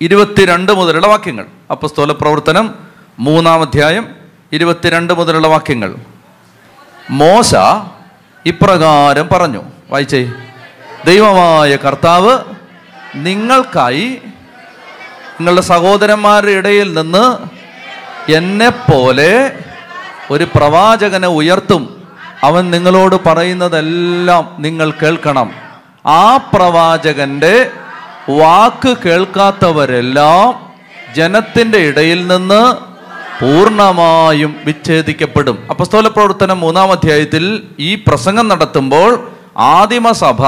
ഇരുപത്തിരണ്ട് മുതലുള്ള വാക്യങ്ങൾ. അപ്പസ്തോല പ്രവർത്തനം മൂന്നാം അധ്യായം ഇരുപത്തിരണ്ട് മുതലുള്ള വാക്യങ്ങൾ. മോശ ഇപ്രകാരം പറഞ്ഞു. വായിച്ചേ. ദൈവമായ കർത്താവ് നിങ്ങൾക്കായി നിങ്ങളുടെ സഹോദരന്മാരുടെ ഇടയിൽ നിന്ന് എന്നെപ്പോലെ ഒരു പ്രവാചകനെ ഉയർത്തും. അവൻ നിങ്ങളോട് പറയുന്നതെല്ലാം നിങ്ങൾ കേൾക്കണം. ആ പ്രവാചകന്റെ വാക്ക് കേൾക്കാത്തവരെല്ലാം ജനത്തിന്റെ ഇടയിൽ നിന്ന് പൂർണമായും വിച്ഛേദിക്കപ്പെടും. അപ്പസ്തോല പ്രവർത്തനം മൂന്നാം അധ്യായത്തിൽ ഈ പ്രസംഗം നടത്തുമ്പോൾ ആദിമസഭ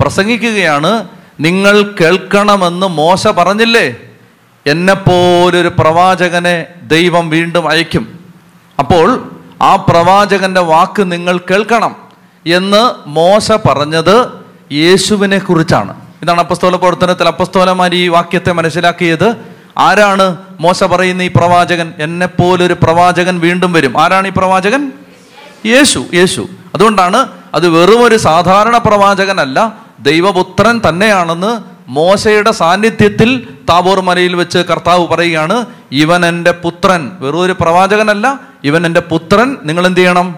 പ്രസംഗിക്കുകയാണ് നിങ്ങൾ കേൾക്കണമെന്ന് മോശ പറഞ്ഞില്ലേ? എന്നെപ്പോലൊരു പ്രവാചകനെ ദൈവം വീണ്ടും അയക്കും. അപ്പോൾ ആ പ്രവാചകന്റെ വാക്ക് നിങ്ങൾ കേൾക്കണം എന്ന് മോശ പറഞ്ഞത് യേശുവിനെ കുറിച്ചാണ്. ഇതാണ് അപ്പസ്തോല പ്രവർത്തനത്തിൽ അപ്പസ്തോലമാർ ഈ വാക്യത്തെ മനസ്സിലാക്കിയത്. ആരാണ് മോശ പറയുന്ന ഈ പ്രവാചകൻ? എന്നെപ്പോലൊരു പ്രവാചകൻ വീണ്ടും വരും. ആരാണ് ഈ പ്രവാചകൻ? യേശു യേശു. അതുകൊണ്ടാണ് അത് വെറും ഒരു സാധാരണ പ്രവാചകനല്ല ദൈവപുത്രൻ തന്നെയാണെന്ന് മോശയുടെ സാന്നിധ്യത്തിൽ താബോർ മലയിൽ വെച്ച് കർത്താവ് പറയുകയാണ് ഇവൻ എന്റെ പുത്രൻ. വെറും ഒരു പ്രവാചകനല്ല ഇവൻ എന്റെ പുത്രൻ. നിങ്ങൾ എന്ത് ചെയ്യണം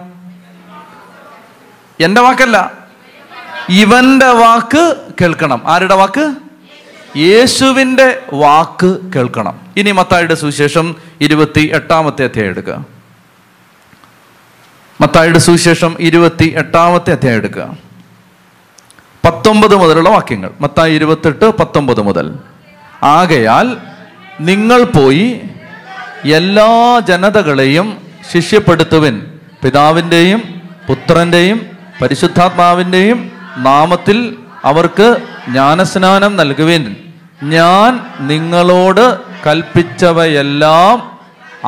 എന്റെ വാക്കല്ല. ഇവന്റെ വാക്ക് കേൾക്കണം. ആരുടെ വാക്ക്? യേശുവിന്റെ വാക്ക് കേൾക്കണം. ഇനി മത്തായിയുടെ സുവിശേഷം ഇരുപത്തി എട്ടാമത്തെ അധ്യായം എടുക്കുക മത്തായിയുടെ സുവിശേഷം ഇരുപത്തി എട്ടാമത്തെ അധ്യായം എടുക്കുക പത്തൊമ്പത് മുതലുള്ള വാക്യങ്ങൾ. മത്തായി ഇരുപത്തെട്ട് പത്തൊമ്പത് മുതൽ. ആകയാൽ നിങ്ങൾ പോയി എല്ലാ ജനതകളെയും ശിഷ്യപ്പെടുത്തുവിൻ. പിതാവിന്റെയും പുത്രന്റെയും പരിശുദ്ധാത്മാവിന്റെയും നാമത്തിൽ അവർക്ക് ജ്ഞാനസ്നാനം നൽകുവിൻ. ഞാൻ നിങ്ങളോട് കൽപ്പിച്ചവയെല്ലാം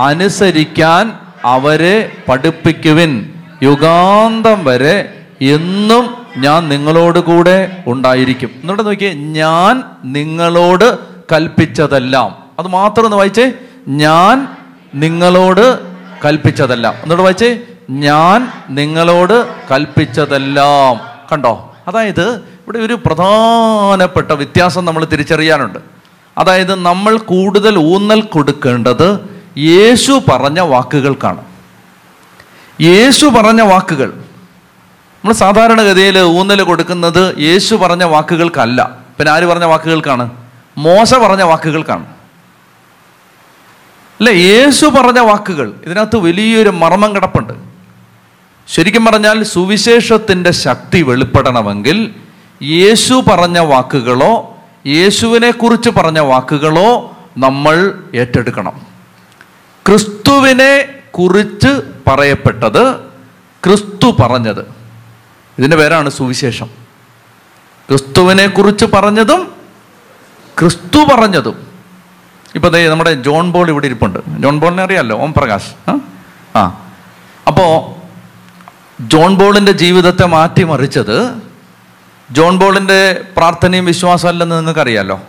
അനുസരിക്കാൻ അവരെ പഠിപ്പിക്കുവിൻ. യുഗാന്തം വരെ എന്നും ഞാൻ നിങ്ങളോട് കൂടെ ഉണ്ടായിരിക്കും. എന്നിട്ട് നോക്കിയേ ഞാൻ നിങ്ങളോട് കൽപ്പിച്ചതെല്ലാം. അത് മാത്രം ഒന്ന് വായിച്ചേ. ഞാൻ നിങ്ങളോട് കൽപ്പിച്ചതെല്ലാം. എന്നിട്ട് വായിച്ചേ. ഞാൻ നിങ്ങളോട് കൽപ്പിച്ചതെല്ലാം. കണ്ടോ? അതായത് ഇവിടെ ഒരു പ്രധാനപ്പെട്ട വ്യത്യാസം നമ്മൾ തിരിച്ചറിയാനുണ്ട്. അതായത് നമ്മൾ കൂടുതൽ ഊന്നൽ കൊടുക്കേണ്ടത് യേശു പറഞ്ഞ വാക്കുകൾക്കാണ്. യേശു പറഞ്ഞ വാക്കുകൾ നമ്മൾ സാധാരണഗതിയിൽ ഊന്നൽ കൊടുക്കുന്നത് യേശു പറഞ്ഞ വാക്കുകൾക്കല്ല. പിന്നെ ആര് പറഞ്ഞ വാക്കുകൾക്കാണ്? മോശ പറഞ്ഞ വാക്കുകൾക്കാണ്. അല്ല യേശു പറഞ്ഞ വാക്കുകൾ ഇതിനകത്ത് വലിയൊരു മർമ്മം കിടപ്പുണ്ട്. ശരിക്കും പറഞ്ഞാൽ സുവിശേഷത്തിന്റെ ശക്തി വെളിപ്പെടണമെങ്കിൽ യേശു പറഞ്ഞ വാക്കുകളോ യേശുവിനെ കുറിച്ച് പറഞ്ഞ വാക്കുകളോ നമ്മൾ ഏറ്റെടുക്കണം. ക്രിസ്തുവിനെ കുറിച്ച് പറയപ്പെട്ടത് ക്രിസ്തു പറഞ്ഞത്. ഇതിന്റെ പേരാണ് സുവിശേഷം. ക്രിസ്തുവിനെ കുറിച്ച് പറഞ്ഞതും ക്രിസ്തു പറഞ്ഞതും. ഇപ്പൊ ദേ നമ്മുടെ ജോൺ ബോൾ ഇവിടെ ഇരിപ്പുണ്ട്. ജോൺ ബോളിനെ അറിയാമല്ലോ ഓം പ്രകാശ്. ആ? ആ. അപ്പോ ജോൺ ബോളിന്റെ ജീവിതത്തെ മാറ്റിമറിച്ചത് ജോൺ ബോളിന്റെ പ്രാർത്ഥനയും വിശ്വാസം അല്ലെന്ന് നിങ്ങൾക്ക് അറിയാലോ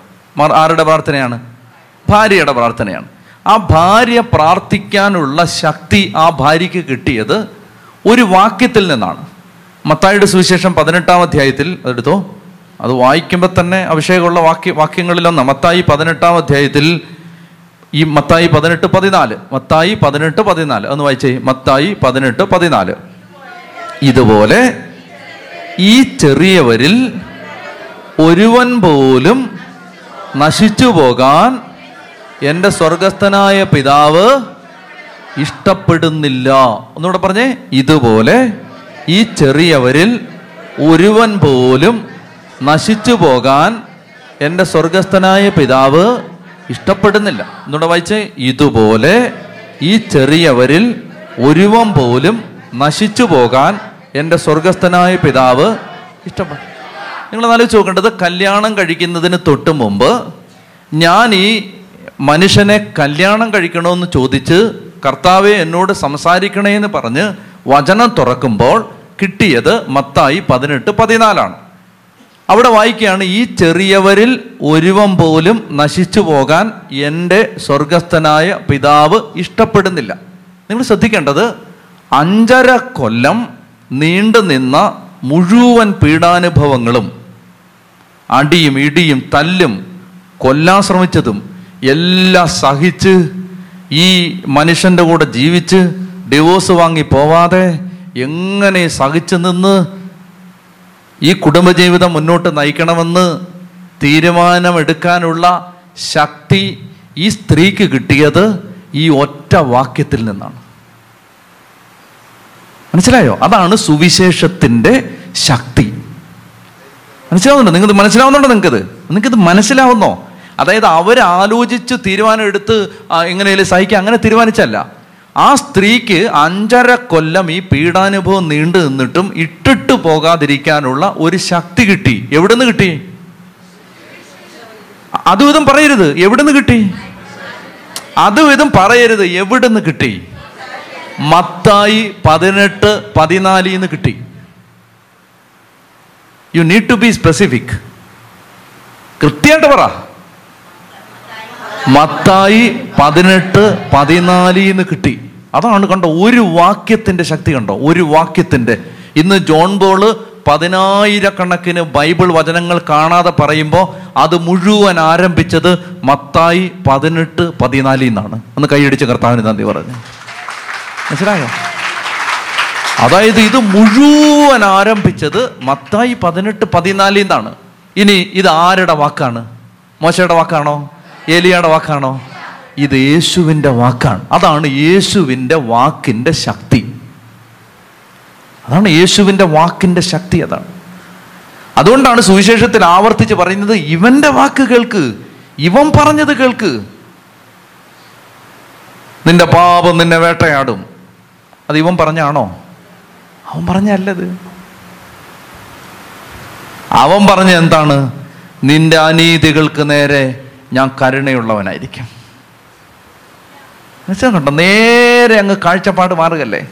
ആരുടെ പ്രാർത്ഥനയാണ്? ഭാര്യയുടെ പ്രാർത്ഥനയാണ്. ആ ഭാര്യ പ്രാർത്ഥിക്കാനുള്ള ശക്തി ആ ഭാര്യയ്ക്ക് കിട്ടിയത് ഒരു വാക്യത്തിൽ നിന്നാണ്. മത്തായിയുടെ സുവിശേഷം പതിനെട്ടാം അധ്യായത്തിൽ അതെടുത്തോ അത് വായിക്കുമ്പോൾ തന്നെ അഭിഷേകമുള്ള വാക്യ വാക്യങ്ങളിലൊന്ന് മത്തായി പതിനെട്ടാം അധ്യായത്തിൽ ഈ മത്തായി പതിനെട്ട് പതിനാല്. മത്തായി പതിനെട്ട് പതിനാല്. ഒന്ന് വായിച്ചേ. മത്തായി പതിനെട്ട് പതിനാല്. ഇതുപോലെ ഈ ചെറിയവരിൽ ഒരുവൻ പോലും നശിച്ചു പോകാൻ എന്റെ സ്വർഗസ്ഥനായ പിതാവ് ഇഷ്ടപ്പെടുന്നില്ല. ഒന്നുകൂടെ പറഞ്ഞേ. ഇതുപോലെ ഈ ചെറിയവരിൽ ഒരുവൻ പോലും നശിച്ചു പോകാൻ എന്റെ സ്വർഗസ്ഥനായ പിതാവ് ഇഷ്ടപ്പെടുന്നില്ല. എന്നോട് വായിച്ച്? ഇതുപോലെ ഈ ചെറിയവരിൽ ഒരുവൻ പോലും നശിച്ചു പോകാൻ എന്റെ സ്വർഗസ്ഥനായ പിതാവ് ഇഷ്ടപ്പെടും നിങ്ങൾ ആലോചിച്ച് നോക്കേണ്ടത് കല്യാണം കഴിക്കുന്നതിന് തൊട്ട് മുമ്പ് ഞാൻ ഈ മനുഷ്യനെ കല്യാണം കഴിക്കണമെന്ന് ചോദിച്ച് കർത്താവെ എന്നോട് സംസാരിക്കണേ എന്ന് പറഞ്ഞ് വചനം തുറക്കുമ്പോൾ കിട്ടിയത് മത്തായി പതിനെട്ട് പതിനാലാണ്. അവിടെ വായിക്കുകയാണ് ഈ ചെറിയവരിൽ ഒരുവൻ പോലും നശിച്ചു പോകാൻ എന്റെ സ്വർഗസ്ഥനായ പിതാവ് ഇഷ്ടപ്പെടുന്നില്ല. നിങ്ങൾ ശ്രദ്ധിക്കേണ്ടത് അഞ്ചര കൊല്ലം നീണ്ടു നിന്ന മുഴുവൻ പീഡാനുഭവങ്ങളും അടിയും ഇടിയും തല്ലും കൊല്ലാൻ ശ്രമിച്ചതും എല്ലാം സഹിച്ച് ഈ മനുഷ്യന്റെ കൂടെ ജീവിച്ച് ഡിവോഴ്സ് വാങ്ങി പോവാതെ എങ്ങനെ സഹിച്ചു നിന്ന് ഈ കുടുംബജീവിതം മുന്നോട്ട് നയിക്കണമെന്ന് തീരുമാനമെടുക്കാനുള്ള ശക്തി ഈ സ്ത്രീക്ക് കിട്ടിയത് ഈ ഒറ്റ വാക്യത്തിൽ നിന്നാണ്. മനസ്സിലായോ? അതാണ് സുവിശേഷത്തിന്റെ ശക്തി. മനസ്സിലാവുന്നുണ്ടോ? നിങ്ങൾക്ക് മനസ്സിലാവുന്നുണ്ടോ നിങ്ങൾക്കത്? നിങ്ങൾക്കിത് മനസ്സിലാവുന്നോ? അതായത് അവരാലോചിച്ച് തീരുമാനം എടുത്ത് ആ, എങ്ങനെയാലും സഹിക്കുക? അങ്ങനെ തീരുമാനിച്ചല്ല. ആ സ്ത്രീക്ക് അഞ്ചര കൊല്ലം ഈ പീഡാനുഭവം നീണ്ടു നിന്നിട്ടും ഇട്ടിട്ട് പോകാതിരിക്കാനുള്ള ഒരു ശക്തി കിട്ടി. എവിടെ നിന്ന് കിട്ടി? അതും ഇതും പറയരുത്. എവിടെ നിന്ന് കിട്ടി? അതും ഇതും പറയരുത്. എവിടുന്ന് കിട്ടി? മത്തായി പതിനെട്ട് നിന്ന് കിട്ടി. You need to be specific കൃത്യമായിട്ട് പറ. മത്തായി പതിനെട്ട് പതിനാലിന്ന് കിട്ടി. അതാണ് കണ്ടോ ഒരു വാക്യത്തിന്റെ ശക്തി കണ്ടോ? ഒരു വാക്യത്തിന്റെ. ഇന്ന് ജോൺ ബോൾ പതിനായിരക്കണക്കിന് ബൈബിൾ വചനങ്ങൾ കാണാതെ പറയുമ്പോൾ അത് മുഴുവൻ ആരംഭിച്ചത് മത്തായി പതിനെട്ട് പതിനാലിൽ നിന്നാണ്. ഒന്ന് കൈയടിച്ച് കർത്താവിന് നന്ദി പറഞ്ഞു. മനസ്സിലായോ? അതായത് ഇത് മുഴുവൻ ആരംഭിച്ചത് മത്തായി പതിനെട്ട് പതിനാലിൽ നിന്നാണ്. ഇനി ഇത് ആരുടെ വാക്കാണ്? മോശയുടെ വാക്കാണോ? ഏലിയയുടെ വാക്കാണോ? ഇത് യേശുവിന്റെ വാക്കാണ്. അതാണ് യേശുവിന്റെ വാക്കിന്റെ ശക്തി. അതാണ് യേശുവിന്റെ വാക്കിന്റെ ശക്തി അതാണ്. അതുകൊണ്ടാണ് സുവിശേഷത്തിൽ ആവർത്തിച്ച് പറയുന്നത് ഇവന്റെ വാക്ക് കേൾക്ക് ഇവൻ പറഞ്ഞത് കേൾക്ക്. നിന്റെ പാപം നിന്നെ വേട്ടയാടും. അത് ഇവൻ പറഞ്ഞാണോ? അവൻ പറഞ്ഞല്ലത്. അവൻ പറഞ്ഞ എന്താണ്? നിന്റെ അനീതികൾക്ക് നേരെ ഞാൻ കരുണയുള്ളവനായിരിക്കും. എന്നുവെച്ചാൽ നേരെ അങ്ങ് കാഴ്ചപ്പാട് മാറുകല്ലേ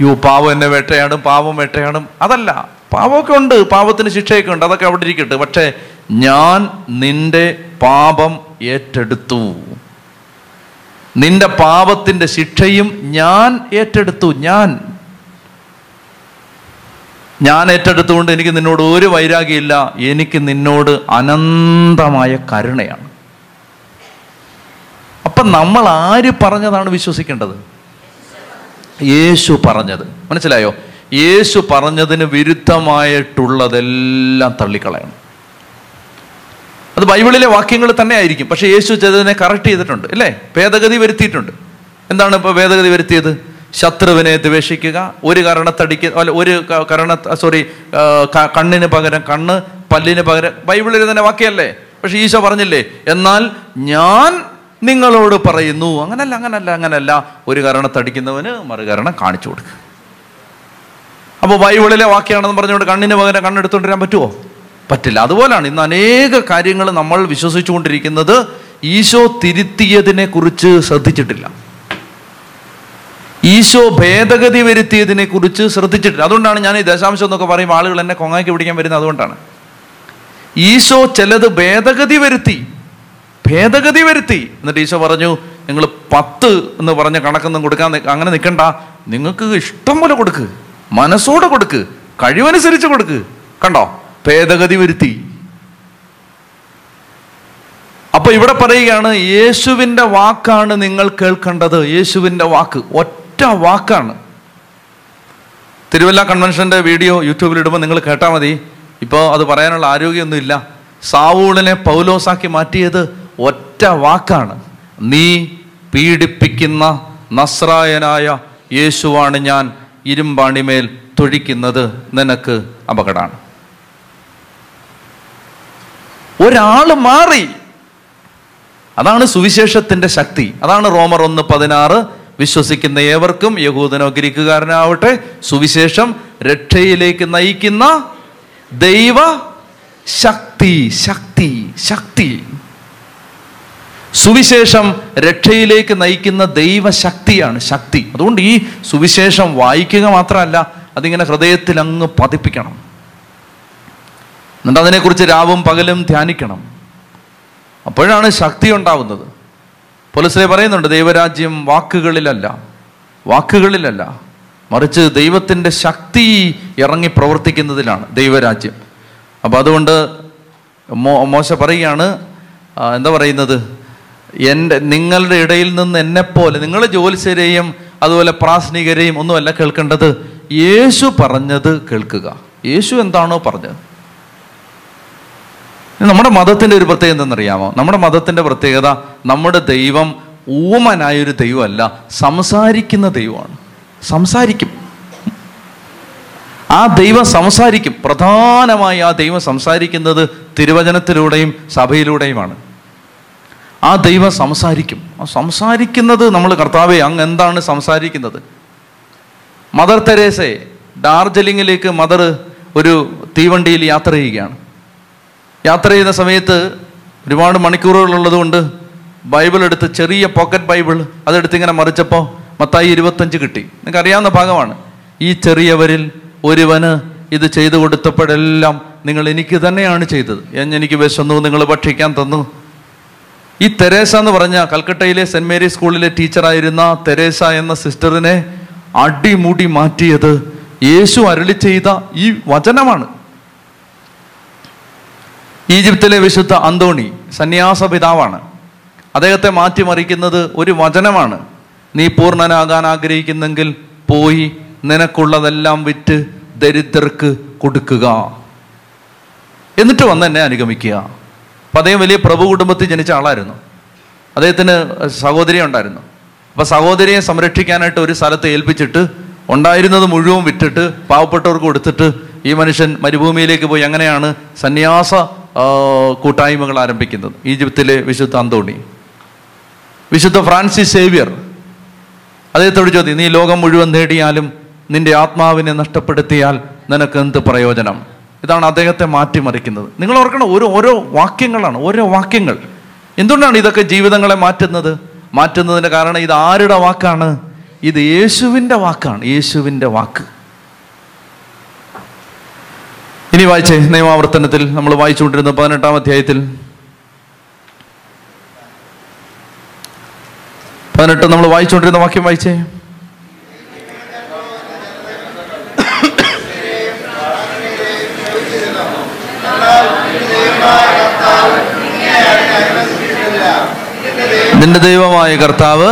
യോ പാവം എന്നെ വേട്ടയാടും പാവം വേട്ടയാടും. അതല്ല പാവമൊക്കെ ഉണ്ട് പാവത്തിന് ശിക്ഷയൊക്കെ ഉണ്ട് അതൊക്കെ അവിടെ ഇരിക്കട്ടെ. പക്ഷേ ഞാൻ നിന്റെ പാപം ഏറ്റെടുത്തു. നിന്റെ പാപത്തിന്റെ ശിക്ഷയും ഞാൻ ഏറ്റെടുത്തു ഞാൻ. ഞാൻ ഏറ്റെടുത്തുകൊണ്ട് എനിക്ക് നിന്നോട് ഒരു വൈരാഗ്യമില്ല എനിക്ക് നിന്നോട് അനന്തമായ കരുണയാണ്. അപ്പൊ നമ്മൾ ആര് പറഞ്ഞതാണ് വിശ്വസിക്കേണ്ടത്? യേശു പറഞ്ഞത്. മനസ്സിലായോ? യേശു പറഞ്ഞതിന് വിരുദ്ധമായിട്ടുള്ളതെല്ലാം തള്ളിക്കളയണം. അത് ബൈബിളിലെ വാക്യങ്ങൾ തന്നെ ആയിരിക്കും. പക്ഷേ യേശു ചെയ്തതിനെ കറക്റ്റ് ചെയ്തിട്ടുണ്ട് അല്ലേ? ഭേദഗതി വരുത്തിയിട്ടുണ്ട്. എന്താണ് ഇപ്പോൾ ഭേദഗതി വരുത്തിയത്? ശത്രുവിനെ ദ്വേഷിക്കുക ഒരു കരണത്തടിക്ക് അല്ല ഒരു കരണ സോറി കണ്ണിന് പകരം കണ്ണ് പല്ലിന് പകരം ബൈബിളിൽ തന്നെ വാക്യമല്ലേ? പക്ഷേ ഈശോ പറഞ്ഞില്ലേ എന്നാൽ ഞാൻ നിങ്ങളോട് പറയുന്നു. അങ്ങനല്ല അങ്ങനല്ല അങ്ങനല്ല. ഒരു കരണത്തടിക്കുന്നവന് മറുകരണം കാണിച്ചു കൊടുക്കുക അപ്പോൾ ബൈബിളിലെ വാക്യാണെന്ന് പറഞ്ഞുകൊണ്ട് കണ്ണിന് പകരം കണ്ണെടുത്തുകൊണ്ടിരാൻ പറ്റുമോ പറ്റില്ല. അതുപോലാണ് ഇന്ന് അനേക കാര്യങ്ങൾ നമ്മൾ വിശ്വസിച്ചുകൊണ്ടിരിക്കുന്നത് ഈശോ തിരുത്തിയതിനെ കുറിച്ച് ശ്രദ്ധിച്ചിട്ടില്ല. ഈശോ ഭേദഗതി വരുത്തിയതിനെ കുറിച്ച് ശ്രദ്ധിച്ചിട്ടില്ല. അതുകൊണ്ടാണ് ഞാൻ ഈ ദശാംശം എന്നൊക്കെ പറയുമ്പോൾ ആളുകൾ എന്നെ കൊങ്ങാക്കി പിടിക്കാൻ വരുന്നത് അതുകൊണ്ടാണ്. ഈശോ ചിലത് ഭേദഗതി വരുത്തി ഭേദഗതി വരുത്തി. എന്നിട്ട് ഈശോ പറഞ്ഞു നിങ്ങൾ പത്ത് എന്ന് പറഞ്ഞ കണക്കൊന്നും കൊടുക്കാൻ അങ്ങനെ നിൽക്കണ്ട നിങ്ങൾക്ക് ഇഷ്ടം പോലെ കൊടുക്ക്. മനസ്സോടെ കൊടുക്ക്. കഴിവനുസരിച്ച് കൊടുക്ക്. കണ്ടോ? ഭേദഗതി വരുത്തി. അപ്പൊ ഇവിടെ പറയുകയാണ് യേശുവിന്റെ വാക്കാണ് നിങ്ങൾ കേൾക്കേണ്ടത്. യേശുവിന്റെ വാക്ക്. ഒറ്റ വാക്കാണ്. തിരുവല്ല കൺവെൻഷന്റെ വീഡിയോ യൂട്യൂബിൽ ഇടുമ്പോൾ നിങ്ങൾ കേട്ടാൽ മതി. ഇപ്പോൾ അത് പറയാനുള്ള ആരോഗ്യമൊന്നുമില്ല. സാവൂളിനെ പൗലോസാക്കി മാറ്റിയത് ഒറ്റ വാക്കാണ്. നീ പീഡിപ്പിക്കുന്ന നസ്രായനായ യേശുവാണ് ഞാൻ ഇരുമ്പാണിമേൽ തൊഴിക്കുന്നത് നിനക്ക് അപകടമാണ്. ഒരാൾ മാറി. അതാണ് സുവിശേഷത്തിന്റെ ശക്തി. അതാണ് റോമർ ഒന്ന് പതിനാറ്. വിശ്വസിക്കുന്ന ഏവർക്കും യഹൂദനോ ഗ്രീക്കുകാരനാവട്ടെ. സുവിശേഷം രക്ഷയിലേക്ക് നയിക്കുന്ന ദൈവ ശക്തി ശക്തി ശക്തി. സുവിശേഷം രക്ഷയിലേക്ക് നയിക്കുന്ന ദൈവശക്തിയാണ് ശക്തി. അതുകൊണ്ട് ഈ സുവിശേഷം വായിക്കുക മാത്രമല്ല അതിങ്ങനെ ഹൃദയത്തിൽ അങ്ങ് പതിപ്പിക്കണം. എന്നിട്ട് അതിനെക്കുറിച്ച് രാവും പകലും ധ്യാനിക്കണം. അപ്പോഴാണ് ശക്തി ഉണ്ടാവുന്നത്. പോലീസിലെ പറയുന്നുണ്ട് ദൈവരാജ്യം വാക്കുകളിലല്ല വാക്കുകളിലല്ല. മറിച്ച് ദൈവത്തിന്റെ ശക്തി ഇറങ്ങി പ്രവർത്തിക്കുന്നതിലാണ് ദൈവരാജ്യം. അപ്പോൾ അതുകൊണ്ട് മോ മോശ പറയുകയാണ് എന്താ പറയുന്നത്? എന്റെ നിങ്ങളുടെ ഇടയിൽ നിന്ന് എന്നെപ്പോലെ നിങ്ങൾ ജ്യോത്സ്യരെയും അതുപോലെ പ്രാസനികരെയും ഒന്നുമല്ല കേൾക്കേണ്ടത്. യേശു പറഞ്ഞത് കേൾക്കുക. യേശു എന്താണോ പറഞ്ഞത്. നമ്മുടെ മതത്തിന്റെ ഒരു പ്രത്യേകത എന്തെന്നറിയാമോ? നമ്മുടെ മതത്തിന്റെ പ്രത്യേകത നമ്മുടെ ദൈവം ഊമനായൊരു ദൈവമല്ല സംസാരിക്കുന്ന ദൈവമാണ്. സംസാരിക്കും. ആ ദൈവം സംസാരിക്കും. പ്രധാനമായി ആ ദൈവം സംസാരിക്കുന്നത് തിരുവചനത്തിലൂടെയും സഭയിലൂടെയുമാണ്. ആ ദൈവം സംസാരിക്കും. ആ സംസാരിക്കുന്നത് നമ്മൾ കർത്താവെ അങ്ങ് എന്താണ് സംസാരിക്കുന്നത്? മദർ തെരേസെ ഡാർജിലിംഗിലേക്ക് മദർ ഒരു തീവണ്ടിയിൽ യാത്ര ചെയ്യുകയാണ്. യാത്ര ചെയ്യുന്ന സമയത്ത് ഒരുപാട് മണിക്കൂറുകൾ ഉള്ളതുകൊണ്ട് ബൈബിൾ എടുത്ത് ചെറിയ പോക്കറ്റ് ബൈബിൾ അതെടുത്ത് ഇങ്ങനെ മറിച്ചപ്പോൾ മത്തായി ഇരുപത്തഞ്ച് കിട്ടി. നിങ്ങൾക്ക് അറിയാവുന്ന ഭാഗമാണ്. ഈ ചെറിയവരിൽ ഒരുവന് ഇത് ചെയ്തു കൊടുത്തപ്പോഴെല്ലാം നിങ്ങൾ എനിക്ക് തന്നെയാണ് ചെയ്തത്. എന്നെനിക്ക് വിശന്നു നിങ്ങൾ ഭക്ഷിക്കാൻ തന്നു. ഈ തെരേസ എന്ന് പറഞ്ഞ കൽക്കട്ടയിലെ സെന്റ് മേരി സ്കൂളിലെ ടീച്ചറായിരുന്ന തെരേസ എന്ന സിസ്റ്ററിനെ അടിമുടി മാറ്റിയത് യേശു അരളി ചെയ്ത ഈ വചനമാണ്. ഈജിപ്തിലെ വിശുദ്ധ അന്തോണി സന്യാസ പിതാവാണ്. അദ്ദേഹത്തെ മാറ്റിമറിക്കുന്നത് ഒരു വചനമാണ്. നീ പൂർണനാകാൻ ആഗ്രഹിക്കുന്നെങ്കിൽ പോയി നിനക്കുള്ളതെല്ലാം വിറ്റ് ദരിദ്രർക്ക് കൊടുക്കുക. എന്നിട്ട് വന്ന് എന്നെ അനുഗമിക്കുക. അപ്പം അദ്ദേഹം വലിയ പ്രഭു കുടുംബത്തിൽ ജനിച്ച ആളായിരുന്നു. അദ്ദേഹത്തിന് സഹോദരി ഉണ്ടായിരുന്നു. അപ്പം സഹോദരിയെ സംരക്ഷിക്കാനായിട്ട് ഒരു സ്ഥലത്ത് ഏൽപ്പിച്ചിട്ട് ഉണ്ടായിരുന്നത് മുഴുവൻ വിറ്റിട്ട് പാവപ്പെട്ടവർക്ക് കൊടുത്തിട്ട് ഈ മനുഷ്യൻ മരുഭൂമിയിലേക്ക് പോയി. അങ്ങനെയാണ് സന്യാസ കൂട്ടായ്മകൾ ആരംഭിക്കുന്നത്. ഈജിപ്തിലെ വിശുദ്ധ അന്തോണി. വിശുദ്ധ ഫ്രാൻസിസ് സേവ്യർ. അദ്ദേഹത്തോട് ചോദ്യം നീ ലോകം മുഴുവൻ നേടിയാലും നിന്റെ ആത്മാവിനെ നഷ്ടപ്പെടുത്തിയാൽ നിനക്ക് എന്ത് പ്രയോജനം? ഇതാണ് അദ്ദേഹത്തെ മാറ്റിമറിക്കുന്നത്. നിങ്ങൾ ഓർക്കണം ഓരോ ഓരോ വാക്യങ്ങളാണ് ഓരോ വാക്യങ്ങൾ. എന്തുകൊണ്ടാണ് ഇതൊക്കെ ജീവിതങ്ങളെ മാറ്റുന്നത്? മാറ്റുന്നതിന്റെ കാരണം ഇത് ആരുടെ വാക്കാണ്? ഇത് യേശുവിന്റെ വാക്കാണ് യേശുവിന്റെ വാക്ക്. ഇനി വായിച്ചേ നിയമാവർത്തനത്തിൽ നമ്മൾ വായിച്ചുകൊണ്ടിരുന്ന പതിനെട്ടാം അധ്യായത്തിൽ. പതിനെട്ട് നമ്മൾ വായിച്ചുകൊണ്ടിരുന്ന വാക്യം വായിച്ചേ. നിന്റെ ദൈവമായ കർത്താവ്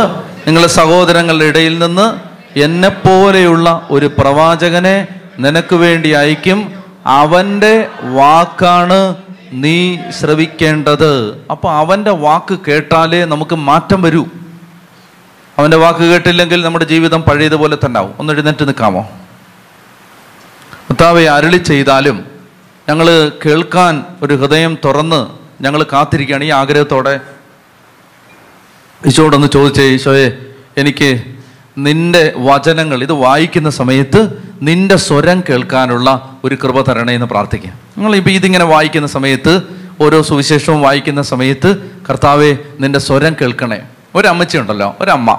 നിങ്ങളുടെ സഹോദരങ്ങളുടെ ഇടയിൽ നിന്ന് എന്നെപ്പോലെയുള്ള ഒരു പ്രവാചകനെ നിനക്ക് വേണ്ടി അയക്കും. അവന്റെ വാക്കാണ് നീ ശ്രവിക്കേണ്ടത്. അപ്പോൾ അവന്റെ വാക്ക് കേട്ടാലേ നമുക്ക് മാറ്റം വരൂ. അവന്റെ വാക്ക് കേട്ടില്ലെങ്കിൽ നമ്മുടെ ജീവിതം പഴയതുപോലെ തന്നെ ആവും ഒന്ന് എഴുന്നേറ്റ് നിൽക്കാമോ? കർത്താവെ അരളി ചെയ്താലും ഞങ്ങൾ കേൾക്കാൻ ഒരു ഹൃദയം തുറന്ന് ഞങ്ങൾ കാത്തിരിക്കുകയാണ് ഈ ആഗ്രഹത്തോടെ. ഈശോടൊന്ന് ചോദിച്ചേ ഈശോയെ എനിക്ക് നിന്റെ വചനങ്ങൾ ഇത് വായിക്കുന്ന സമയത്ത് നിന്റെ സ്വരം കേൾക്കാനുള്ള ഒരു കൃപ തരണേ എന്ന് പ്രാർത്ഥിക്കാം. നിങ്ങൾ ഇപ്പം ഇതിങ്ങനെ വായിക്കുന്ന സമയത്ത് ഓരോ സുവിശേഷവും വായിക്കുന്ന സമയത്ത് കർത്താവെ നിന്റെ സ്വരം കേൾക്കണേ. ഒരമ്മച്ചി ഉണ്ടല്ലോ ഒരമ്മ.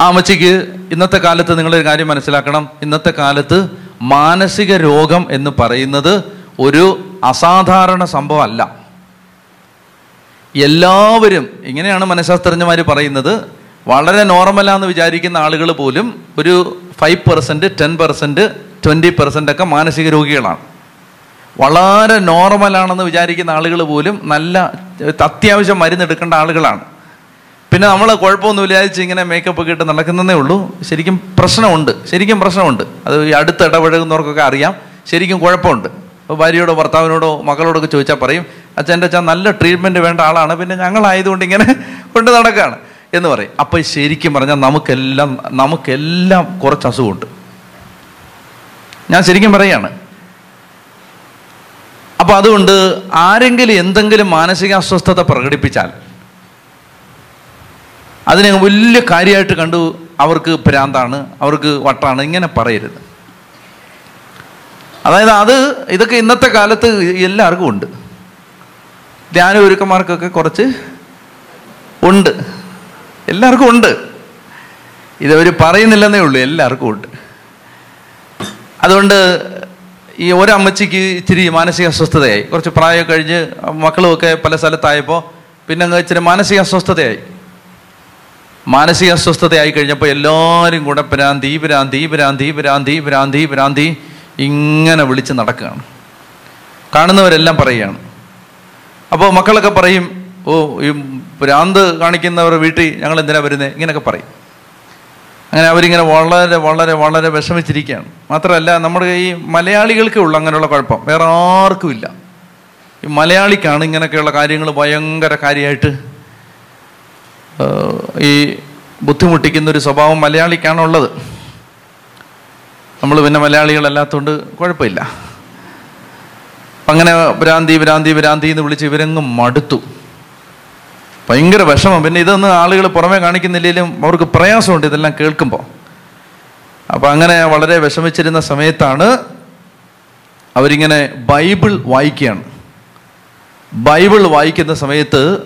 ആ അമ്മച്ചിക്ക് ഇന്നത്തെ കാലത്ത് നിങ്ങളൊരു കാര്യം മനസ്സിലാക്കണം. ഇന്നത്തെ കാലത്ത് മാനസിക രോഗം എന്ന് പറയുന്നത് ഒരു അസാധാരണ സംഭവമല്ല. എല്ലാവരും ഇങ്ങനെയാണ് മനഃശാസ്ത്രജ്ഞന്മാർ പറയുന്നത് വളരെ നോർമലാന്ന് വിചാരിക്കുന്ന ആളുകൾ പോലും ഒരു five percent ten percent twenty percent ഒക്കെ മാനസിക രോഗികളാണ്. വളരെ നോർമലാണെന്ന് വിചാരിക്കുന്ന ആളുകൾ പോലും നല്ല അത്യാവശ്യം മരുന്നെടുക്കേണ്ട ആളുകളാണ്. പിന്നെ നമ്മൾ കുഴപ്പമൊന്നും വിചാരിച്ച് ഇങ്ങനെ മേക്കപ്പ് ഒക്കെ ഇട്ട് നടക്കുന്നതേ ഉള്ളൂ. ശരിക്കും പ്രശ്നമുണ്ട് ശരിക്കും പ്രശ്നമുണ്ട്. അത് അടുത്ത് ഇടപഴകുന്നവർക്കൊക്കെ അറിയാം ശരിക്കും കുഴപ്പമുണ്ട്. ഭാര്യയോടോ ഭർത്താവിനോടോ മകളോടൊക്കെ ചോദിച്ചാൽ പറയും അച്ഛന്റെ അച്ഛൻ നല്ല ട്രീറ്റ്മെന്റ് വേണ്ട ആളാണ് പിന്നെ ഞങ്ങളായതുകൊണ്ട് ഇങ്ങനെ കൊണ്ട് നടക്കുകയാണ് എന്ന് പറയും. അപ്പോൾ ശരിക്കും പറഞ്ഞാൽ നമുക്കെല്ലാം നമുക്കെല്ലാം കുറച്ച് അസുഖമുണ്ട്. ഞാൻ ശരിക്കും പറയാണ്. അപ്പോൾ അതുകൊണ്ട് ആരെങ്കിലും എന്തെങ്കിലും മാനസിക അസ്വസ്ഥത പ്രകടിപ്പിച്ചാൽ അതിനെ വലിയ കാര്യമായിട്ട് കണ്ടു അവർക്ക് ഭ്രാന്താണ് അവർക്ക് വട്ടാണ് ഇങ്ങനെ പറയരുത്. അതായത് അത് ഇതൊക്കെ ഇന്നത്തെ കാലത്ത് എല്ലാവർക്കും ഉണ്ട്. ധ്യാന ഒരുക്കന്മാർക്കൊക്കെ കുറച്ച് ഉണ്ട്. എല്ലാവർക്കും ഉണ്ട്. ഇതവർ പറയുന്നില്ലെന്നേ ഉള്ളൂ എല്ലാവർക്കും ഉണ്ട്. അതുകൊണ്ട് ഈ ഒരമ്മച്ചിക്ക് ഇച്ചിരി മാനസിക അസ്വസ്ഥതയായി. കുറച്ച് പ്രായം കഴിഞ്ഞ് മക്കളുമൊക്കെ പല സ്ഥലത്തായപ്പോൾ പിന്നെ അങ്ങ് ഇച്ചിരി മാനസിക അസ്വസ്ഥതയായി. മാനസിക അസ്വസ്ഥതയായി കഴിഞ്ഞപ്പോൾ എല്ലാവരും കൂടെ ഭ്രാന്തി ഭ്രാന്തി ഭ്രാന്തി ഭ്രാന്തി ഭ്രാന്തി ഇങ്ങനെ വിളിച്ച് നടക്കുകയാണ്. കാണുന്നവരെല്ലാം പറയുകയാണ്. അപ്പോൾ മക്കളൊക്കെ പറയും ഓ ഈ പ്രാന്ത് കാണിക്കുന്നവർ വീട്ടിൽ ഞങ്ങൾ എന്തിനാ വരുന്നത് ഇങ്ങനെയൊക്കെ പറയും. അങ്ങനെ അവരിങ്ങനെ വളരെ വളരെ വളരെ വിഷമിച്ചിരിക്കുകയാണ്. മാത്രമല്ല നമ്മുടെ ഈ മലയാളികൾക്കേ ഉള്ളൂ അങ്ങനെയുള്ള കുഴപ്പം വേറെ ആർക്കും ഇല്ല. ഈ മലയാളിക്കാണ് ഇങ്ങനെയൊക്കെയുള്ള കാര്യങ്ങൾ ഭയങ്കര കാര്യമായിട്ട് ഈ ബുദ്ധിമുട്ടിക്കുന്ന ഒരു സ്വഭാവം മലയാളിക്കാണുള്ളത്. നമ്മൾ പിന്നെ മലയാളികളല്ലാത്തതുകൊണ്ട് കുഴപ്പമില്ല. അങ്ങനെ ഭ്രാന്തി ഭ്രാന്തി ഭ്രാന്തി എന്ന് വിളിച്ച് ഇവരങ്ങ് മടുത്തു. ഭയങ്കര വിഷമം. പിന്നെ ഇതൊന്നും ആളുകൾ പുറമേ കാണിക്കുന്നില്ലെങ്കിലും അവർക്ക് പ്രയാസമുണ്ട് ഇതെല്ലാം കേൾക്കുമ്പോൾ അപ്പം അങ്ങനെ വളരെ വിഷമിച്ചിരുന്ന സമയത്താണ് അവരിങ്ങനെ ബൈബിൾ വായിക്കുകയാണ്. ബൈബിൾ വായിക്കുന്ന സമയത്ത്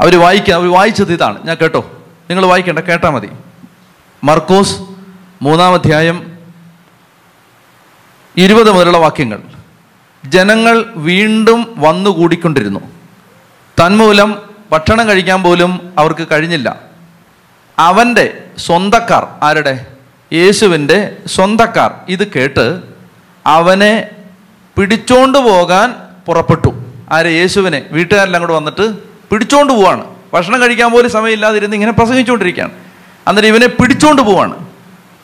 അവർ വായിക്കുക അവർ വായിച്ചത് ഇതാണ്. ഞാൻ കേട്ടോ. നിങ്ങൾ വായിക്കേണ്ട കേട്ടാൽ മതി. മർക്കോസ് മൂന്നാം അധ്യായം ഇരുപത് മുതലുള്ള വാക്യങ്ങൾ. ജനങ്ങൾ വീണ്ടും വന്നുകൂടിക്കൊണ്ടിരുന്നു തന്മൂലം ഭക്ഷണം കഴിക്കാൻ പോലും അവർക്ക് കഴിഞ്ഞില്ല. അവന്റെ സ്വന്തക്കാർ ആരുടെ? യേശുവിന്റെ സ്വന്തക്കാർ. ഇത് കേട്ട് അവനെ പിടിച്ചോണ്ട് പോകാൻ പുറപ്പെട്ടു. ആരെ? യേശുവിനെ. വീട്ടുകാരെല്ലാം കൂടെ വന്നിട്ട് പിടിച്ചോണ്ട് പോവാണ്. ഭക്ഷണം കഴിക്കാൻ പോലും സമയമില്ലാതിരുന്ന് ഇങ്ങനെ പ്രസംഗിച്ചുകൊണ്ടിരിക്കുകയാണ്. അന്നേരം ഇവനെ പിടിച്ചോണ്ട് പോവാണ്.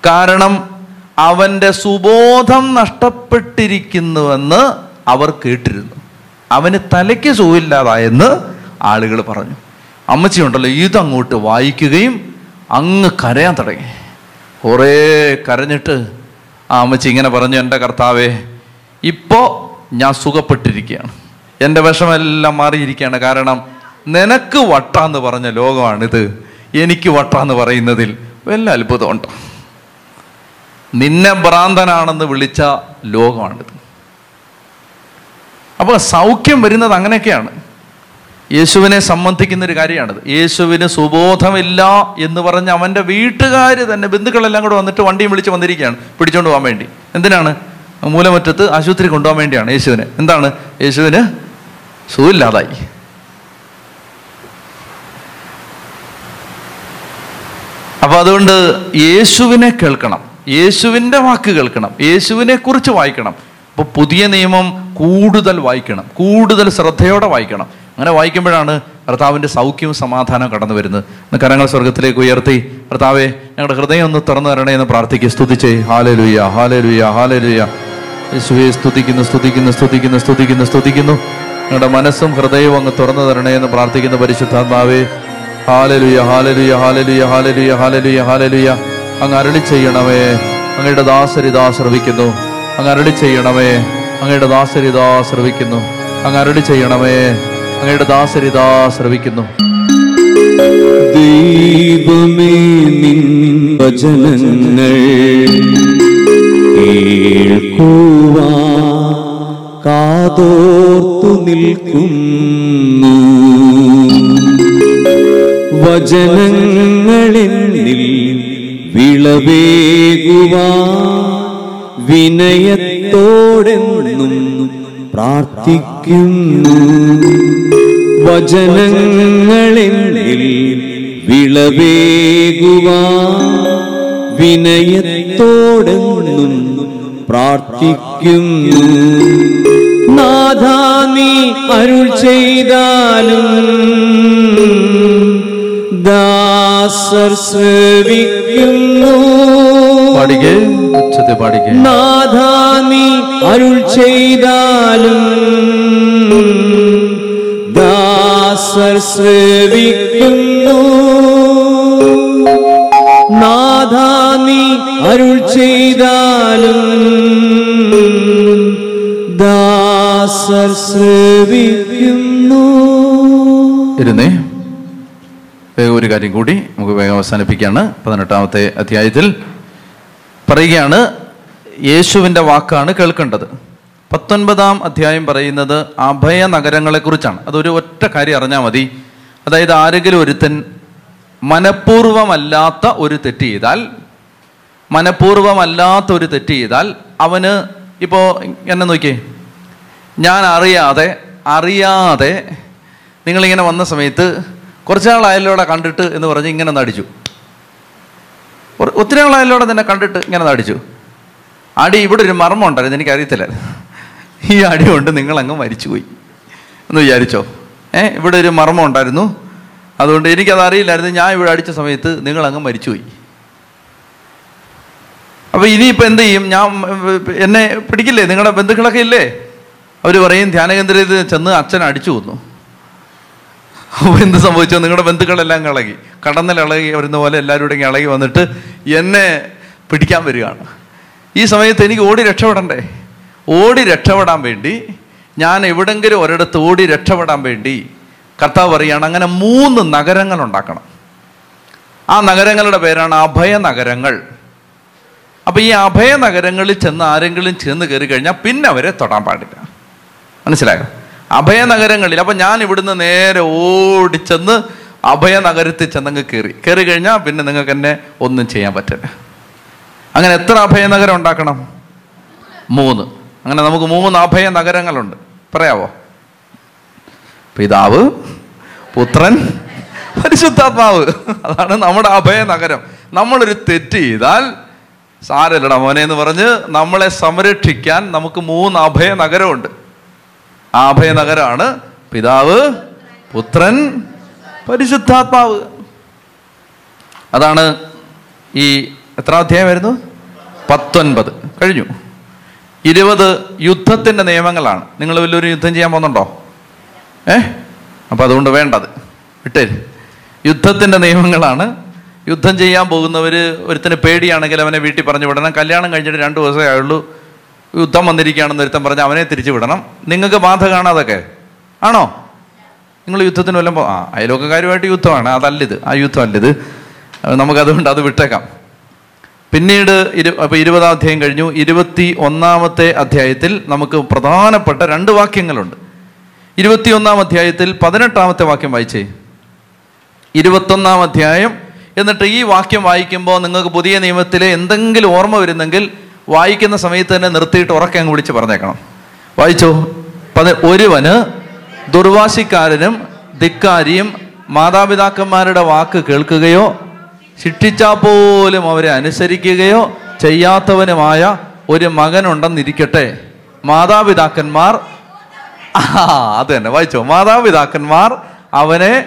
കാരണം അവന്റെ സുബോധം നഷ്ടപ്പെട്ടിരിക്കുന്നുവെന്ന് അവർ കേട്ടിരുന്നു. അവന് തലയ്ക്ക് സുഖമില്ലാതായെന്ന് ആളുകൾ പറഞ്ഞു. അമ്മച്ചിയുണ്ടല്ലോ ഇതങ്ങോട്ട് വായിക്കുകയും അങ്ങ് കരയാൻ തുടങ്ങി. കുറേ കരഞ്ഞിട്ട് ആ അമ്മച്ചി ഇങ്ങനെ പറഞ്ഞു എന്റെ കർത്താവേ ഇപ്പോൾ ഞാൻ സുഖപ്പെട്ടിരിക്കുകയാണ്. എന്റെ വിഷമെല്ലാം മാറിയിരിക്കുകയാണ്. കാരണം നിനക്ക് വട്ടാന്ന് പറഞ്ഞ ലോകമാണിത്. എനിക്ക് വട്ടാന്ന് പറയുന്നതിൽ വല്ല അത്ഭുതമുണ്ടോ? നിന്നെ ഭ്രാന്തനാണെന്ന് വിളിച്ച ലോകമാണിത്. അപ്പോൾ സൗഖ്യം വരുന്നത് അങ്ങനെയൊക്കെയാണ്. യേശുവിനെ സംബന്ധിക്കുന്ന ഒരു കാര്യമാണിത്. യേശുവിന് സുബോധമില്ല എന്ന് പറഞ്ഞ് അവന്റെ വീട്ടുകാർ തന്നെ ബന്ധുക്കളെല്ലാം കൂടെ വന്നിട്ട് വണ്ടിയും വിളിച്ച് വന്നിരിക്കുകയാണ്. പിടിച്ചുകൊണ്ട് പോകാൻ വേണ്ടി. എന്തിനാണ്? മൂലമറ്റത്ത് ആശുപത്രി കൊണ്ടുപോകാൻ വേണ്ടിയാണ് യേശുവിനെ. എന്താണ്? യേശുവിന് സുഖമില്ലാതായി. അപ്പൊ അതുകൊണ്ട് യേശുവിനെ കേൾക്കണം. യേശുവിന്റെ വാക്ക് കേൾക്കണം യേശുവിനെ കുറിച്ച് വായിക്കണം. അപ്പോൾ പുതിയ നിയമം കൂടുതൽ വായിക്കണം കൂടുതൽ ശ്രദ്ധയോടെ വായിക്കണം. അങ്ങനെ വായിക്കുമ്പോഴാണ് കർത്താവിന്റെ സൗഖ്യവും സമാധാനവും കടന്നു വരുന്നത്. കരങ്ങൾ സ്വർഗത്തിലേക്ക് ഉയർത്തി. കർത്താവെ ഞങ്ങളുടെ ഹൃദയം ഒന്ന് തുറന്നു തരണേ എന്ന് പ്രാർത്ഥിക്കുക. സ്തുതിച്ചേ. ഹാലേ ലുയ്യ ഹാലേ ലുയ്യ ഹാലേ ലുയ്യ യേശുവെ സ്തുതിക്കുന്നു സ്തുതിക്കുന്നു സ്തുതിക്കുന്നു സ്തുതിക്കുന്നു സ്തുതിക്കുന്നു. ഞങ്ങളുടെ മനസ്സും ഹൃദയവും അങ്ങ് തുറന്നു തരണേ എന്ന് പ്രാർത്ഥിക്കുന്ന പരിശുദ്ധാത്മാവേ. ഹാലലുയ ഹാലലുയ ഹാലലുയ ഹാലലുയ ഹാലലുയ ഹാലലുയ. അങ്ങ് അരളി ചെയ്യണമേ. അങ്ങയുടെ ദാസരിതാ ശ്രവിക്കുന്നു. അങ്ങ് അരളി ചെയ്യണമേ. അങ്ങയുടെ ദാസരിതാ ശ്രവിക്കുന്നു. അങ്ങ് അരളി ചെയ്യണമേ. അങ്ങയുടെ ദാസരിതാ ശ്രവിക്കുന്നു. നിൻ കാതോർത്തു നിൽക്കുന്നു. വചനങ്ങളിൽ വിളവേകുവാ വിനയത്തോടെന്നും പ്രാർത്ഥിക്കുന്നു. വചനങ്ങളിൽ വിളവേകുവാ വിനയത്തോടെന്നും പ്രാർത്ഥിക്കുന്നു. നാഥാ അരുൾ ചെയ്താലും ദാസർ ശ്രവിക്കുന്നു പാടിക്കേ ഉച്ചത്തെ പാടിക്കേ. നാഥാ നീ അരുൾ ചെയ്താലും ദാസർ ശ്രവിക്കുന്നു. നാഥാ നീ അരുൾ ചെയ്താലും ദാസർ ശ്രവിക്കുന്നു. ഇരുന്നേ ഒരു കാര്യം കൂടി. നമുക്ക് വേഗം അവസാനിപ്പിക്കുകയാണ് പതിനെട്ടാമത്തെ അധ്യായത്തിൽ പറയുകയാണ് യേശുവിന്റെ വാക്കാണ് കേൾക്കേണ്ടത്. പത്തൊൻപതാം അധ്യായം പറയുന്നത് അഭയ നഗരങ്ങളെക്കുറിച്ചാണ് അതൊരു ഒറ്റ കാര്യം അറിഞ്ഞാൽ മതി. അതായത് ആരെങ്കിലും ഒരുത്തൻ മനഃപൂർവമല്ലാത്ത ഒരു തെറ്റ് ചെയ്താൽ മനഃപൂർവമല്ലാത്ത ഒരു തെറ്റ് ചെയ്താൽ അവന് ഇപ്പോൾ എന്നെ നോക്കിയേ. ഞാൻ അറിയാതെ അറിയാതെ നിങ്ങളിങ്ങനെ വന്ന സമയത്ത് കുറച്ച് നാളായാലോടെ കണ്ടിട്ട് എന്ന് പറഞ്ഞ് ഇങ്ങനെ നടിച്ചു. ഒത്തിരി നാളായാലോടെ തന്നെ കണ്ടിട്ട് ഇങ്ങനെ നടിച്ചു. അടി ഇവിടെ ഒരു മർമ്മം ഉണ്ടായിരുന്നു എനിക്കറിയത്തില്ല. ഈ അടി കൊണ്ട് നിങ്ങളങ്ങ് മരിച്ചുപോയി. എന്ന് വിചാരിച്ചോ? ഏ ഇവിടെ ഒരു മർമ്മം ഉണ്ടായിരുന്നു. അതുകൊണ്ട് എനിക്കത് അറിയില്ലായിരുന്നു ഞാൻ ഇവിടെ അടിച്ച സമയത്ത് നിങ്ങളങ്ങ് മരിച്ചുപോയി. അപ്പോൾ ഇനിയിപ്പോൾ എന്ത് ചെയ്യും? ഞാൻ എന്നെ പിടിക്കില്ലേ? നിങ്ങളുടെ ബന്ധുക്കളൊക്കെ ഇല്ലേ? അവർ പറയും ധ്യാനകേന്ദ്രത്തിൽ ചെന്ന് അച്ഛൻ അടിച്ചു കൊന്നു. അപ്പോൾ എന്ത് സംഭവിച്ചു? നിങ്ങളുടെ ബന്ധുക്കളെല്ലാം ഇളകി കടന്നൽ ഇളകി വരുന്ന പോലെ എല്ലാവരും ഇളകി വന്നിട്ട് എന്നെ പിടിക്കാൻ വരികയാണ്. ഈ സമയത്ത് എനിക്ക് ഓടി രക്ഷപ്പെടണ്ടേ? ഓടി രക്ഷപ്പെടാൻ വേണ്ടി ഞാൻ എവിടെങ്കിലും ഒരിടത്ത് ഓടി രക്ഷപ്പെടാൻ വേണ്ടി കർത്താവ് പറയുകയാണ് അങ്ങനെ മൂന്ന് നഗരങ്ങൾ ഉണ്ടാക്കണം. ആ നഗരങ്ങളുടെ പേരാണ് അഭയ നഗരങ്ങൾ അപ്പോൾ ഈ അഭയ നഗരങ്ങളിൽ ചെന്ന് ആരെങ്കിലും ചെന്ന് കയറി കഴിഞ്ഞാൽ പിന്നെ അവരെ തൊടാൻ പാടില്ല. മനസ്സിലായോ? അഭയനഗരങ്ങളിൽ. അപ്പൊ ഞാൻ ഇവിടുന്ന് നേരെ ഓടിച്ചെന്ന് അഭയനഗരത്തിൽ ചെന്നങ്ങ് കയറി കയറി കഴിഞ്ഞാൽ പിന്നെ നിങ്ങൾക്ക് എന്നെ ഒന്നും ചെയ്യാൻ പറ്റില്ല. അങ്ങനെ എത്ര അഭയനഗരം ഉണ്ടാക്കണം? മൂന്ന്. അങ്ങനെ നമുക്ക് മൂന്ന് അഭയ നഗരങ്ങളുണ്ട് പറയാവോ? പിതാവ് പുത്രൻ പരിശുദ്ധാത്മാവ്. അതാണ് നമ്മുടെ അഭയ നഗരം നമ്മളൊരു തെറ്റ് ചെയ്താൽ സാരല്ലട മോനെ എന്ന് പറഞ്ഞ് നമ്മളെ സംരക്ഷിക്കാൻ നമുക്ക് മൂന്ന് അഭയ നഗരമുണ്ട് ആ അഭയ നഗരമാണ് പിതാവ് പുത്രൻ പരിശുദ്ധാത്മാവ്. അതാണ് ഈ എത്ര അധ്യായമായിരുന്നു പത്തൊൻപത്. കഴിഞ്ഞു. ഇരുപത് യുദ്ധത്തിന്റെ നിയമങ്ങളാണ്. നിങ്ങൾ വലിയൊരു യുദ്ധം ചെയ്യാൻ പോകുന്നുണ്ടോ? ഏ? അപ്പം അതുകൊണ്ട് വേണ്ടത്. വിട്ടേര് യുദ്ധത്തിന്റെ നിയമങ്ങളാണ്. യുദ്ധം ചെയ്യാൻ പോകുന്നവർ ഒരുത്തിന് പേടിയാണെങ്കിൽ അവനെ വീട്ടിൽ പറഞ്ഞു വിടണം. കല്യാണം കഴിഞ്ഞിട്ട് രണ്ട് ദിവസമേ ആയുള്ളൂ. യുദ്ധം വന്നിരിക്കുകയാണെന്ന് ഒരുത്തം പറഞ്ഞ് അവനെ തിരിച്ചു വിടണം നിങ്ങൾക്ക് ബാധ കാണാതൊക്കെ? ആണോ? നിങ്ങൾ യുദ്ധത്തിന് വല്ലതും ആ അയലോക്കക്കാരുമായിട്ട് യുദ്ധമാണ്. അതല്ലിത്. ആ യുദ്ധം അല്ലിത് നമുക്ക് നമുക്കതുകൊണ്ട് അത് വിട്ടേക്കാം. പിന്നീട് ഇരു അപ്പോൾ ഇരുപതാം അധ്യായം കഴിഞ്ഞു. ഇരുപത്തി ഒന്നാമത്തെ അധ്യായത്തിൽ നമുക്ക് പ്രധാനപ്പെട്ട രണ്ട് വാക്യങ്ങളുണ്ട്. ഇരുപത്തിയൊന്നാം അധ്യായത്തിൽ പതിനെട്ടാമത്തെ വാക്യം വായിച്ചേ. ഇരുപത്തൊന്നാം അധ്യായം. എന്നിട്ട് ഈ വാക്യം വായിക്കുമ്പോൾ നിങ്ങൾക്ക് പുതിയ നിയമത്തിലെ എന്തെങ്കിലും ഓർമ്മ വരുന്നെങ്കിൽ വായിക്കുന്ന സമയത്ത് തന്നെ നിർത്തിയിട്ട് ഉറക്കെ അങ്ങ് വിളിച്ച് പറഞ്ഞേക്കണം. വായിച്ചോ? പത് ഒരുവന് ദുർവാശിക്കാരനും ധിക്കാരിയും മാതാപിതാക്കന്മാരുടെ വാക്ക് കേൾക്കുകയോ ശിക്ഷിച്ചാൽ പോലും അവരെ അനുസരിക്കുകയോ ചെയ്യാത്തവനുമായ ഒരു മകനുണ്ടെന്നിരിക്കട്ടെ. മാതാപിതാക്കന്മാർ അത് തന്നെ. വായിച്ചോ? മാതാപിതാക്കന്മാർ അവനെ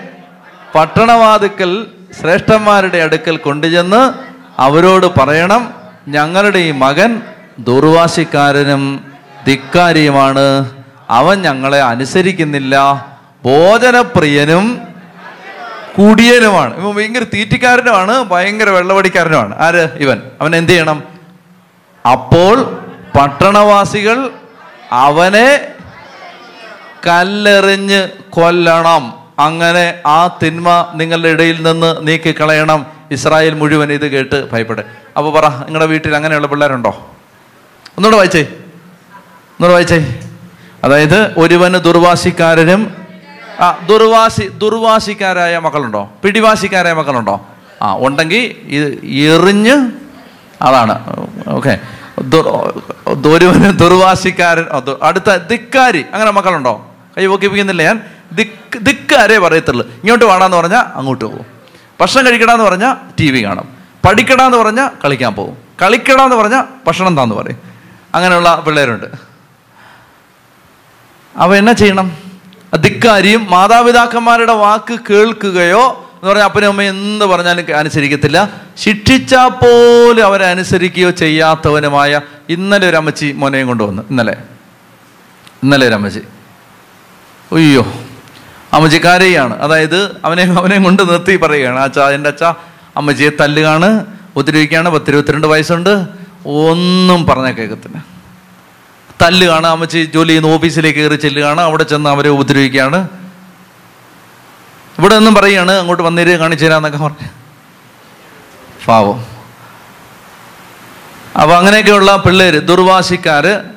പട്ടണവാതുക്കൽ ശ്രേഷ്ഠന്മാരുടെ അടുക്കൽ കൊണ്ടുചെന്ന് അവരോട് പറയണം. ഞങ്ങളുടെ ഈ മകൻ ദുർവാശിക്കാരനും ധിക്കാരിയുമാണ്. അവൻ ഞങ്ങളെ അനുസരിക്കുന്നില്ല. ഭോജനപ്രിയനും കുടിയനുമാണ്. ഇവൻ ഭയങ്കര തീറ്റിക്കാരനുമാണ് ഭയങ്കര വെള്ളവടിക്കാരനുമാണ് ആര്? ഇവൻ. അവൻ എന്ത് ചെയ്യണം? അപ്പോൾ പട്ടണവാസികൾ അവനെ കല്ലെറിഞ്ഞ് കൊല്ലണം. അങ്ങനെ ആ തിന്മ നിങ്ങളുടെ ഇടയിൽ നിന്ന് നീക്കിക്കളയണം. ഇസ്രായേൽ മുഴുവൻ ഇത് കേട്ട് ഭയപ്പെടെ. അപ്പോൾ പറ നിങ്ങളുടെ വീട്ടിൽ അങ്ങനെയുള്ള പിള്ളേരുണ്ടോ? ഒന്നുകൂടെ വായിച്ചേ. ഒന്നുകൂടെ വായിച്ചേ. അതായത് ഒരുവന് ദുർവാസിക്കാരനും ആ ദുർവാസി ദുർവാശിക്കാരായ മക്കളുണ്ടോ? പിടിവാശിക്കാരായ മക്കളുണ്ടോ? ആ ഉണ്ടെങ്കിൽ ഇത് എറിഞ്ഞ് അതാണ്. ഓക്കെ. ഒരുവന് ദുർവാശിക്കാരൻ അടുത്ത ധിക്കാരി അങ്ങനെ മക്കളുണ്ടോ? കൈ പൊക്കിപ്പിക്കുന്നില്ല ഞാൻ. ദിക്ക് ധിക്കാരേ പറയത്തുള്ളൂ. ഇങ്ങോട്ട് വേണമെന്ന് പറഞ്ഞാൽ അങ്ങോട്ട് പോകും. ഭക്ഷണം കഴിക്കടാന്ന് പറഞ്ഞാൽ ടി വി കാണും. പഠിക്കടാന്ന് പറഞ്ഞാൽ കളിക്കാൻ പോകും കളിക്കടാന്ന് പറഞ്ഞാൽ ഭക്ഷണം താന്ന് പറയും. അങ്ങനെയുള്ള പിള്ളേരുണ്ട്. അവ എന്നാ ചെയ്യണം? ധിക്കാരിയും മാതാപിതാക്കന്മാരുടെ വാക്ക് കേൾക്കുകയോ എന്ന് പറഞ്ഞാൽ അപ്പനും അമ്മയും എന്ത് പറഞ്ഞാലും അനുസരിക്കത്തില്ല. ശിക്ഷിച്ചാൽ പോലും അവരെ അനുസരിക്കുകയോ ചെയ്യാത്തവനുമായ ഇന്നലെ ഒരു അമ്മച്ചി മോനെയും കൊണ്ടുവന്നു. ഇന്നലെ. ഇന്നലെ ഒരു അമ്മച്ചി. അയ്യോ. അമ്മച്ചിക്കാരെയാണ്. അതായത് അവനെ അവനെ കൊണ്ട് നിർത്തി പറയുകയാണ്. അച്ഛാ എന്റെ അച്ഛ അമ്മച്ചിയെ തല്ലുകയാണ് ഉപദ്രവിക്കുകയാണ് പത്തിരുപത്തിരണ്ട് വയസ്സുണ്ട്. ഒന്നും പറഞ്ഞ കേൾക്കത്തില്ല. തല്ലുകയാണ് അമ്മച്ചി ജോലി ചെയ്യുന്ന ഓഫീസിലേക്ക് കയറി ചെല്ലുകയാണ് അവിടെ ചെന്ന് അവരെ ഉപദ്രവിക്കുകയാണ്. ഇവിടെ ഒന്നും പറയുകയാണ് അങ്ങോട്ട് വന്നേര് കാണിച്ചു തരാന്നൊക്കെ പറഞ്ഞു. പാവം. അപ്പൊ അങ്ങനെയൊക്കെയുള്ള പിള്ളേര് ദുർവാശിക്കാര്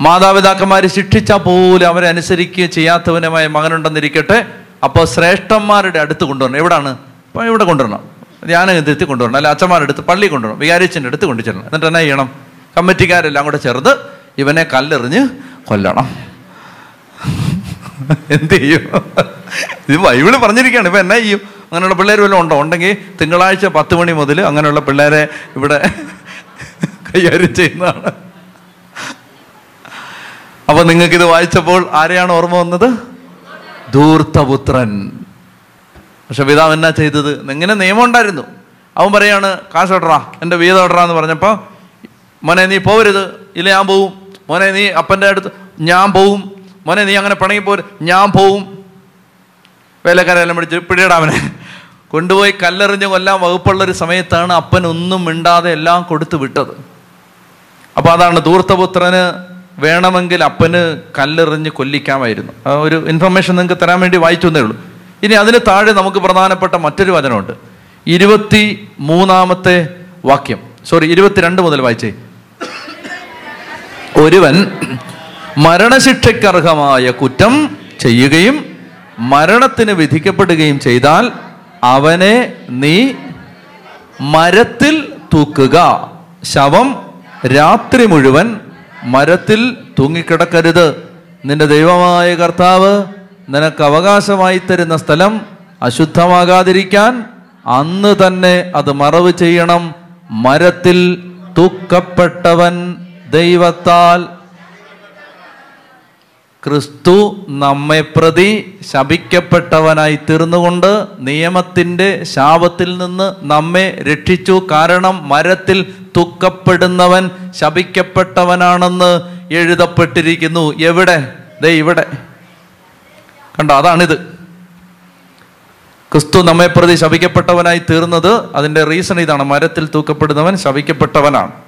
മാതാപിതാക്കന്മാര് ശിക്ഷിച്ച പോലും അവരെ അനുസരിക്കുകയും ചെയ്യാത്തവനുമായ മകനുണ്ടെന്നിരിക്കട്ടെ. അപ്പോൾ ശ്രേഷ്ഠന്മാരുടെ അടുത്ത് കൊണ്ടുവരണം. എവിടാണ്? അപ്പോൾ ഇവിടെ കൊണ്ടുവരണം. ധ്യാനകേന്ദ്രത്തിൽ കൊണ്ടുവരണം. അല്ല അച്ഛന്മാരുടെ അടുത്ത് പള്ളി കൊണ്ടുവരണം. വികാരിച്ചന്റെ അടുത്ത് കൊണ്ടു ചെല്ലണം. എന്നിട്ട് എന്നാ ചെയ്യണം? കമ്മിറ്റിക്കാരെല്ലാം കൂടെ ചേർന്ന് ഇവനെ കല്ലെറിഞ്ഞ് കൊല്ലണം. എന്ത് ചെയ്യും? ഇത് ബൈബിൾ പറഞ്ഞിരിക്കുകയാണ്. ഇപ്പം എന്നാ ചെയ്യും? അങ്ങനെയുള്ള പിള്ളേർ വല്ലതും ഉണ്ടോ? ഉണ്ടെങ്കിൽ തിങ്കളാഴ്ച പത്ത് മണി മുതൽ അങ്ങനെയുള്ള പിള്ളേരെ ഇവിടെ കൈകാര്യം ചെയ്യുന്നതാണ്. അപ്പൊ നിങ്ങൾക്ക് ഇത് വായിച്ചപ്പോൾ ആരെയാണ് ഓർമ്മ വന്നത്? ധൂർത്തപുത്രൻ. പക്ഷെ പിതാവ് എന്നാ ചെയ്തത്? ഇങ്ങനെ നിയമം ഉണ്ടായിരുന്നു. അവൻ പറയാണ് കാശ് ഓടറാ എന്റെ വീതം ഓടറാന്ന് എന്ന് പറഞ്ഞപ്പോൾ മോനെ നീ പോവരുത്. ഇല്ല ഞാൻ പോവും. മോനെ നീ അപ്പന്റെ അടുത്ത് ഞാൻ പോവും. മോനെ നീ അങ്ങനെ പണങ്ങി പോര്. ഞാൻ പോവും. വേലക്കാരെല്ലാം പിടിച്ച് പിടിയിടാവനെ കൊണ്ടുപോയി കല്ലെറിഞ്ഞ് കൊല്ലാൻ വകുപ്പുള്ള ഒരു സമയത്താണ് അപ്പൻ ഒന്നും മിണ്ടാതെ എല്ലാം കൊടുത്തു വിട്ടത്. അപ്പോൾ അതാണ് ധൂർത്തപുത്രന് വേണമെങ്കിൽ അപ്പന് കല്ലെറിഞ്ഞ് കൊല്ലിക്കാമായിരുന്നു. ഒരു ഇൻഫർമേഷൻ നിങ്ങൾക്ക് തരാൻ വേണ്ടി വായിച്ചു തന്നേ ഉള്ളൂ. ഇനി അതിന് താഴെ നമുക്ക് പ്രധാനപ്പെട്ട മറ്റൊരു വചനമുണ്ട്. ഇരുപത്തി മൂന്നാമത്തെ വാക്യം. സോറി ഇരുപത്തിരണ്ട് മുതൽ വായിച്ചേ. ഒരുവൻ മരണശിക്ഷയ്ക്കർഹമായ കുറ്റം ചെയ്യുകയും മരണത്തിന് വിധിക്കപ്പെടുകയും ചെയ്താൽ അവനെ നീ മരത്തിൽ തൂക്കുക. ശവം രാത്രി മുഴുവൻ മരത്തിൽ തൂങ്ങിക്കിടക്കരുത്. നിന്റെ ദൈവമായ കർത്താവ് നിനക്ക് അവകാശമായി തരുന്ന സ്ഥലം അശുദ്ധമാകാതിരിക്കാൻ അന്ന് തന്നെ അത് മറവ് ചെയ്യണം. മരത്തിൽ തൂക്കപ്പെട്ടവൻ ദൈവത്താൽ ക്രിസ്തു നമ്മെ പ്രതി ശപിക്കപ്പെട്ടവനായി തീർന്നുകൊണ്ട് നിയമത്തിന്റെ ശാപത്തിൽ നിന്ന് നമ്മെ രക്ഷിച്ചു. കാരണം മരത്തിൽ തുക്കപ്പെടുന്നവൻ ശപിക്കപ്പെട്ടവനാണെന്ന് എഴുതപ്പെട്ടിരിക്കുന്നു. എവിടെ? ദേ ഇവിടെ. കണ്ട? അതാണിത്. ക്രിസ്തു നമ്മെ പ്രതി ശപിക്കപ്പെട്ടവനായി തീർന്നത് അതിന്റെ റീസൺ ഇതാണ്. മരത്തിൽ തൂക്കപ്പെടുന്നവൻ ശപിക്കപ്പെട്ടവനാണ്.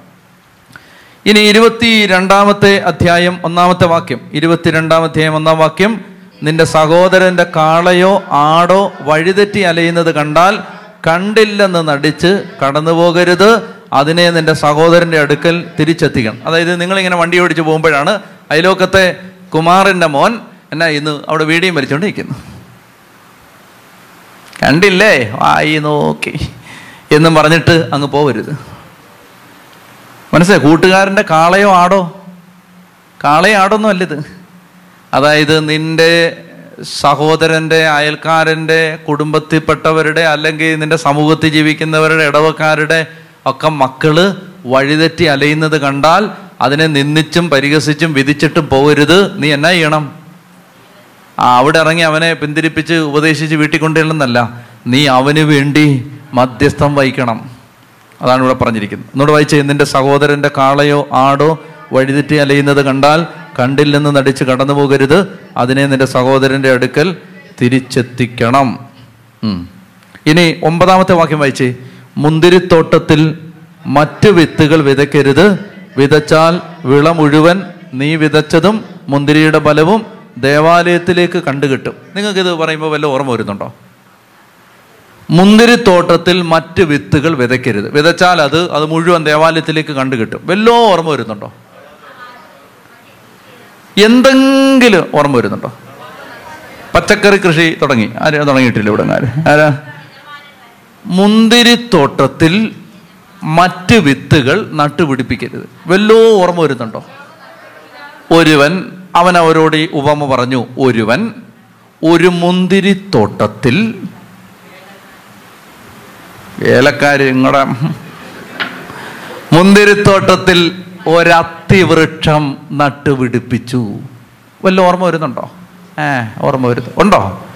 ഇനി ഇരുപത്തി രണ്ടാമത്തെ അധ്യായം ഒന്നാമത്തെ വാക്യം. ഇരുപത്തിരണ്ടാം അധ്യായം ഒന്നാം വാക്യം. നിന്റെ സഹോദരന്റെ കാളയോ ആടോ വഴിതെറ്റി അലയുന്നത് കണ്ടാൽ കണ്ടില്ലെന്ന് നടിച്ച് കടന്നു പോകരുത്. അതിനെ നിന്റെ സഹോദരന്റെ അടുക്കൽ തിരിച്ചെത്തിക്കണം. അതായത് നിങ്ങളിങ്ങനെ വണ്ടി ഓടിച്ച് പോകുമ്പോഴാണ് അയലോക്കത്തെ കുമാറിന്റെ മോൻ എന്നാ ഇന്ന് അവിടെ വീടിയും വലിച്ചുകൊണ്ട് കണ്ടില്ലേ? വായി നോക്കി. എന്നും പറഞ്ഞിട്ട് അങ്ങ് പോവരുത്. മനസ്സിലായി? കൂട്ടുകാരന്റെ കാളയോ ആടോ? കാളയോ ആടൊന്നും അല്ലിത് അതായത് നിന്റെ സഹോദരന്റെ അയൽക്കാരന്റെ കുടുംബത്തിൽപ്പെട്ടവരുടെ അല്ലെങ്കിൽ നിന്റെ സമൂഹത്തിൽ ജീവിക്കുന്നവരുടെ ഇടവക്കാരുടെ ഒക്കെ മക്കൾ വഴിതെറ്റി അലയുന്നത് കണ്ടാൽ അതിനെ നിന്ദിച്ചും പരിഹസിച്ചും വിധിച്ചിട്ടും പോകരുത്. നീ എന്നാ ചെയ്യണം? ആ അവിടെ ഇറങ്ങി അവനെ പിന്തിരിപ്പിച്ച് ഉപദേശിച്ച് വീട്ടിൽ നീ അവന് വേണ്ടി മധ്യസ്ഥം വഹിക്കണം. അതാണ് ഇവിടെ പറഞ്ഞിരിക്കുന്നത്. എന്നോട് വായിച്ചേ നിന്റെ സഹോദരന്റെ കാളയോ ആടോ വഴിതെറ്റി അലയുന്നത് കണ്ടാൽ കണ്ടിൽ നിന്ന് നടിച്ച് കടന്നു പോകരുത്. അതിനെ നിന്റെ സഹോദരന്റെ അടുക്കൽ തിരിച്ചെത്തിക്കണം. ഇനി ഒമ്പതാമത്തെ വാക്യം വായിച്ചേ മുന്തിരിത്തോട്ടത്തിൽ മറ്റ് വിത്തുകൾ വിതയ്ക്കരുത്. വിതച്ചാൽ വിള മുഴുവൻ നീ വിതച്ചതും മുന്തിരിയുടെ ഫലവും ദേവാലയത്തിലേക്ക് കണ്ടുകിട്ടും. നിങ്ങൾക്കിത് പറയുമ്പോൾ വല്ല ഓർമ്മ വരുന്നുണ്ടോ? മുന്തിരിത്തോട്ടത്തിൽ മറ്റ് വിത്തുകൾ വിതയ്ക്കരുത്. വിതച്ചാൽ അത് അത് മുഴുവൻ ദേവാലയത്തിലേക്ക് കണ്ടുകിട്ടും വല്ലോ ഓർമ്മ വരുന്നുണ്ടോ? എന്തെങ്കിലും ഓർമ്മ വരുന്നുണ്ടോ? പച്ചക്കറി കൃഷി തുടങ്ങി. ആരും തുടങ്ങിയിട്ടില്ല ഇവിടെ ആര്? ആരാ? മുന്തിരിത്തോട്ടത്തിൽ മറ്റ് വിത്തുകൾ നട്ടുപിടിപ്പിക്കരുത്. വല്ലോ ഓർമ്മ വരുന്നുണ്ടോ? ഒരുവൻ അവൻ അവരോട് ഈ ഉപമ പറഞ്ഞു. ഒരുവൻ ഒരു മുന്തിരിത്തോട്ടത്തിൽ ഏലക്കാര് നിങ്ങളുടെ മുന്തിരിത്തോട്ടത്തിൽ ഒരത്തിവൃക്ഷം നട്ടുപിടിപ്പിച്ചു. വല്ല ഓർമ്മ വരുന്നുണ്ടോ? ഏ ഓർമ്മ വരുന്നു. ഉണ്ടോ?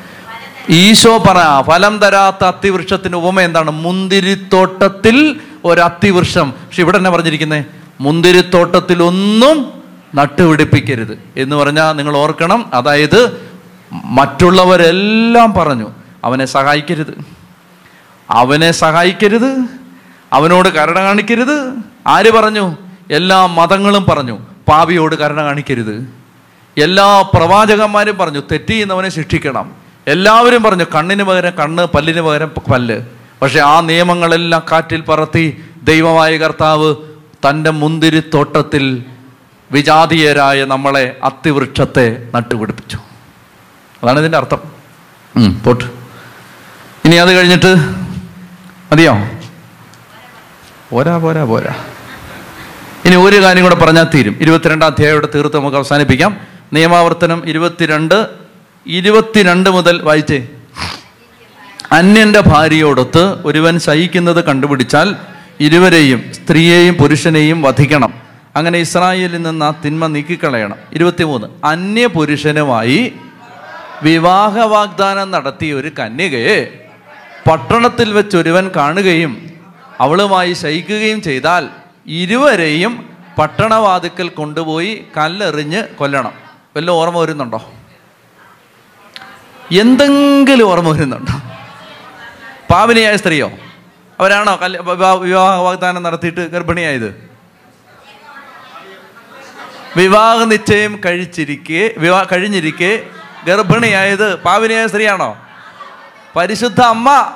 ഈശോ പറ ഫലം തരാത്ത അത്തിവൃക്ഷത്തിന് ഉപമ എന്താണ്? മുന്തിരിത്തോട്ടത്തിൽ ഒരത്തിവൃക്ഷം. പക്ഷെ ഇവിടെ തന്നെ പറഞ്ഞിരിക്കുന്നത് മുന്തിരിത്തോട്ടത്തിൽ ഒന്നും നട്ടുപിടിപ്പിക്കരുത്. എന്ന് പറഞ്ഞാൽ നിങ്ങൾ ഓർക്കണം. അതായത് മറ്റുള്ളവരെല്ലാം പറഞ്ഞു. അവനെ സഹായിക്കരുത്. അവനെ സഹായിക്കരുത് അവനോട് കരുണ കാണിക്കരുത്. ആര് പറഞ്ഞു? എല്ലാ മതങ്ങളും പറഞ്ഞു പാപിയോട് കരുണ കാണിക്കരുത്. എല്ലാ പ്രവാചകന്മാരും പറഞ്ഞു തെറ്റ് ചെയ്യുന്നവനെ ശിക്ഷിക്കണം. എല്ലാവരും പറഞ്ഞു കണ്ണിന് പകരം കണ്ണ് പല്ലിന് പകരം പല്ല്. പക്ഷെ ആ നിയമങ്ങളെല്ലാം കാറ്റിൽ പറത്തി ദൈവമായ കർത്താവ് തന്റെ മുന്തിരിത്തോട്ടത്തിൽ വിജാതീയരായ നമ്മളെ അത്തിവൃക്ഷത്തെ നട്ടുപിടിപ്പിച്ചു. അതാണ് ഇതിന്റെ അർത്ഥം. പോട്ട്. ഇനി അത് കഴിഞ്ഞിട്ട് മതിയോ? പോരാ പോരാ പോരാ. ഇനി ഒരു കാര്യം കൂടെ പറഞ്ഞാൽ തീരും. ഇരുപത്തിരണ്ടാം അധ്യായോടെ തീർത്ത് നമുക്ക് അവസാനിപ്പിക്കാം. നിയമാവർത്തനം ഇരുപത്തിരണ്ട് ഇരുപത്തിരണ്ട് മുതൽ വായിച്ചേ. അന്യന്റെ ഭാര്യയോടൊത്ത് ഒരുവൻ സഹിക്കുന്നത് കണ്ടുപിടിച്ചാൽ ഇരുവരെയും സ്ത്രീയെയും പുരുഷനെയും വധിക്കണം. അങ്ങനെ ഇസ്രായേലിൽ നിന്ന് ആ തിന്മ നീക്കിക്കളയണം. ഇരുപത്തിമൂന്ന്. അന്യ പുരുഷനുമായി വിവാഹ വാഗ്ദാനം നടത്തിയ ഒരു കന്യകയെ പട്ടണത്തിൽ വെച്ച് ഒരുവൻ കാണുകയും അവളുമായി ശയിക്കുകയും ചെയ്താൽ ഇരുവരെയും പട്ടണവാതിക്കൽ കൊണ്ടുപോയി കല്ലെറിഞ്ഞ് കൊല്ലണം. വല്ല ഓർമ്മ വരുന്നുണ്ടോ? എന്തെങ്കിലും ഓർമ്മ വരുന്നുണ്ടോ? പാവനിയായ സ്ത്രീയോ? അവരാണോ കൽ വിവാഹ വാഗ്ദാനം നടത്തിയിട്ട് ഗർഭിണിയായത്? വിവാഹ നിശ്ചയം കഴിച്ചിരിക്കെ വിവാഹ കഴിഞ്ഞിരിക്കെ ഗർഭിണിയായത് പാവിനിയായ സ്ത്രീയാണോ? പരിശുദ്ധ അമ്മ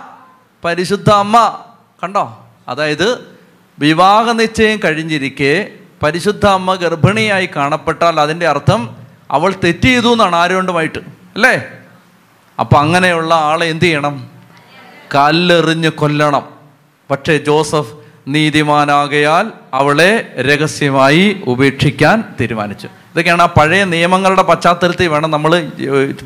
പരിശുദ്ധ അമ്മ. കണ്ടോ? അതായത് വിവാഹ നിശ്ചയം കഴിഞ്ഞിരിക്കെ പരിശുദ്ധ അമ്മ ഗർഭിണിയായി കാണപ്പെട്ടാൽ അതിന്റെ അർത്ഥം അവൾ തെറ്റ് ചെയ്തു എന്നാണ് ആരോണ്ടുമായിട്ട് അല്ലേ? അപ്പം അങ്ങനെയുള്ള ആളെ എന്ത് ചെയ്യണം? കല്ലെറിഞ്ഞ് കൊല്ലണം. പക്ഷേ ജോസഫ് നീതിമാനാകയാൽ അവളെ രഹസ്യമായി ഉപേക്ഷിക്കാൻ തീരുമാനിച്ചു. ഇതൊക്കെയാണ് ആ പഴയ നിയമങ്ങളുടെ പശ്ചാത്തലത്തിൽ വേണം നമ്മൾ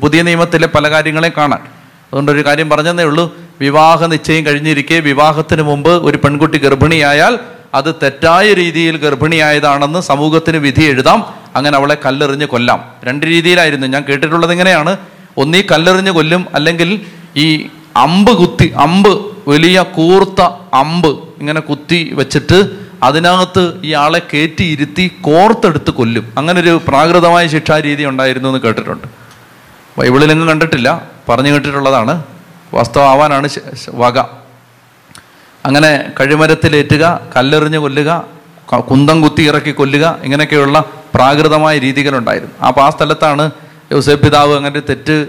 പുതിയ നിയമത്തിലെ പല കാര്യങ്ങളെയും കാണാൻ. അതുകൊണ്ട് ഒരു കാര്യം പറഞ്ഞതേ ഉള്ളൂ. വിവാഹ നിശ്ചയം കഴിഞ്ഞിരിക്കെ വിവാഹത്തിന് മുമ്പ് ഒരു പെൺകുട്ടി ഗർഭിണിയായാൽ അത് തെറ്റായ രീതിയിൽ ഗർഭിണിയായതാണെന്ന് സമൂഹത്തിന് വിധി എഴുതാം. അങ്ങനെ അവളെ കല്ലെറിഞ്ഞ് കൊല്ലാം. രണ്ട് രീതിയിലായിരുന്നു. ഞാൻ കേട്ടിട്ടുള്ളത് ഇങ്ങനെയാണ്. ഒന്നീ കല്ലെറിഞ്ഞ് കൊല്ലും അല്ലെങ്കിൽ ഈ അമ്പ് കുത്തി അമ്പ് വലിയ കൂർത്ത അമ്പ് ഇങ്ങനെ കുത്തി വെച്ചിട്ട് അതിനകത്ത് ആളെ കയറ്റി ഇരുത്തി കോർത്തെടുത്ത് കൊല്ലും. അങ്ങനൊരു പ്രാകൃതമായ ശിക്ഷാരീതി ഉണ്ടായിരുന്നു എന്ന് കേട്ടിട്ടുണ്ട്. ബൈബിളിലെങ്ങും കണ്ടിട്ടില്ല. പറഞ്ഞു കേട്ടിട്ടുള്ളതാണ്. വാസ്തവാവാനാണ് വക. അങ്ങനെ കഴിമരത്തിലേറ്റുക കല്ലെറിഞ്ഞ് കൊല്ലുക കുന്തം കുത്തി ഇറക്കി കൊല്ലുക ഇങ്ങനെയൊക്കെയുള്ള പ്രാകൃതമായ രീതികളുണ്ടായിരുന്നു. അപ്പോൾ ആ സ്ഥലത്താണ് യോസേഫ് പിതാവ് അങ്ങനെ തെറ്റ്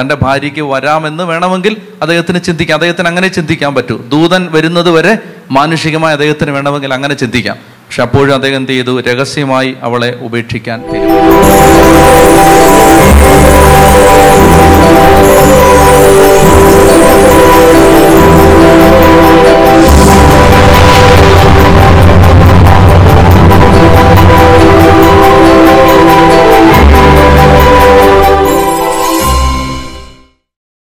തന്റെ ഭാര്യയ്ക്ക് വരാമെന്ന് വേണമെങ്കിൽ അദ്ദേഹത്തിന് ചിന്തിക്കാം. അദ്ദേഹത്തിന് അങ്ങനെ ചിന്തിക്കാൻ പറ്റൂ. ദൂതൻ വരുന്നത് വരെ മാനുഷികമായി അദ്ദേഹത്തിന് വേണമെങ്കിൽ അങ്ങനെ ചിന്തിക്കാം. പക്ഷെ അപ്പോഴും അദ്ദേഹം എന്ത് ചെയ്തു? രഹസ്യമായി അവളെ ഉപേക്ഷിക്കാൻ തീരുമാനിച്ചു. Jesus.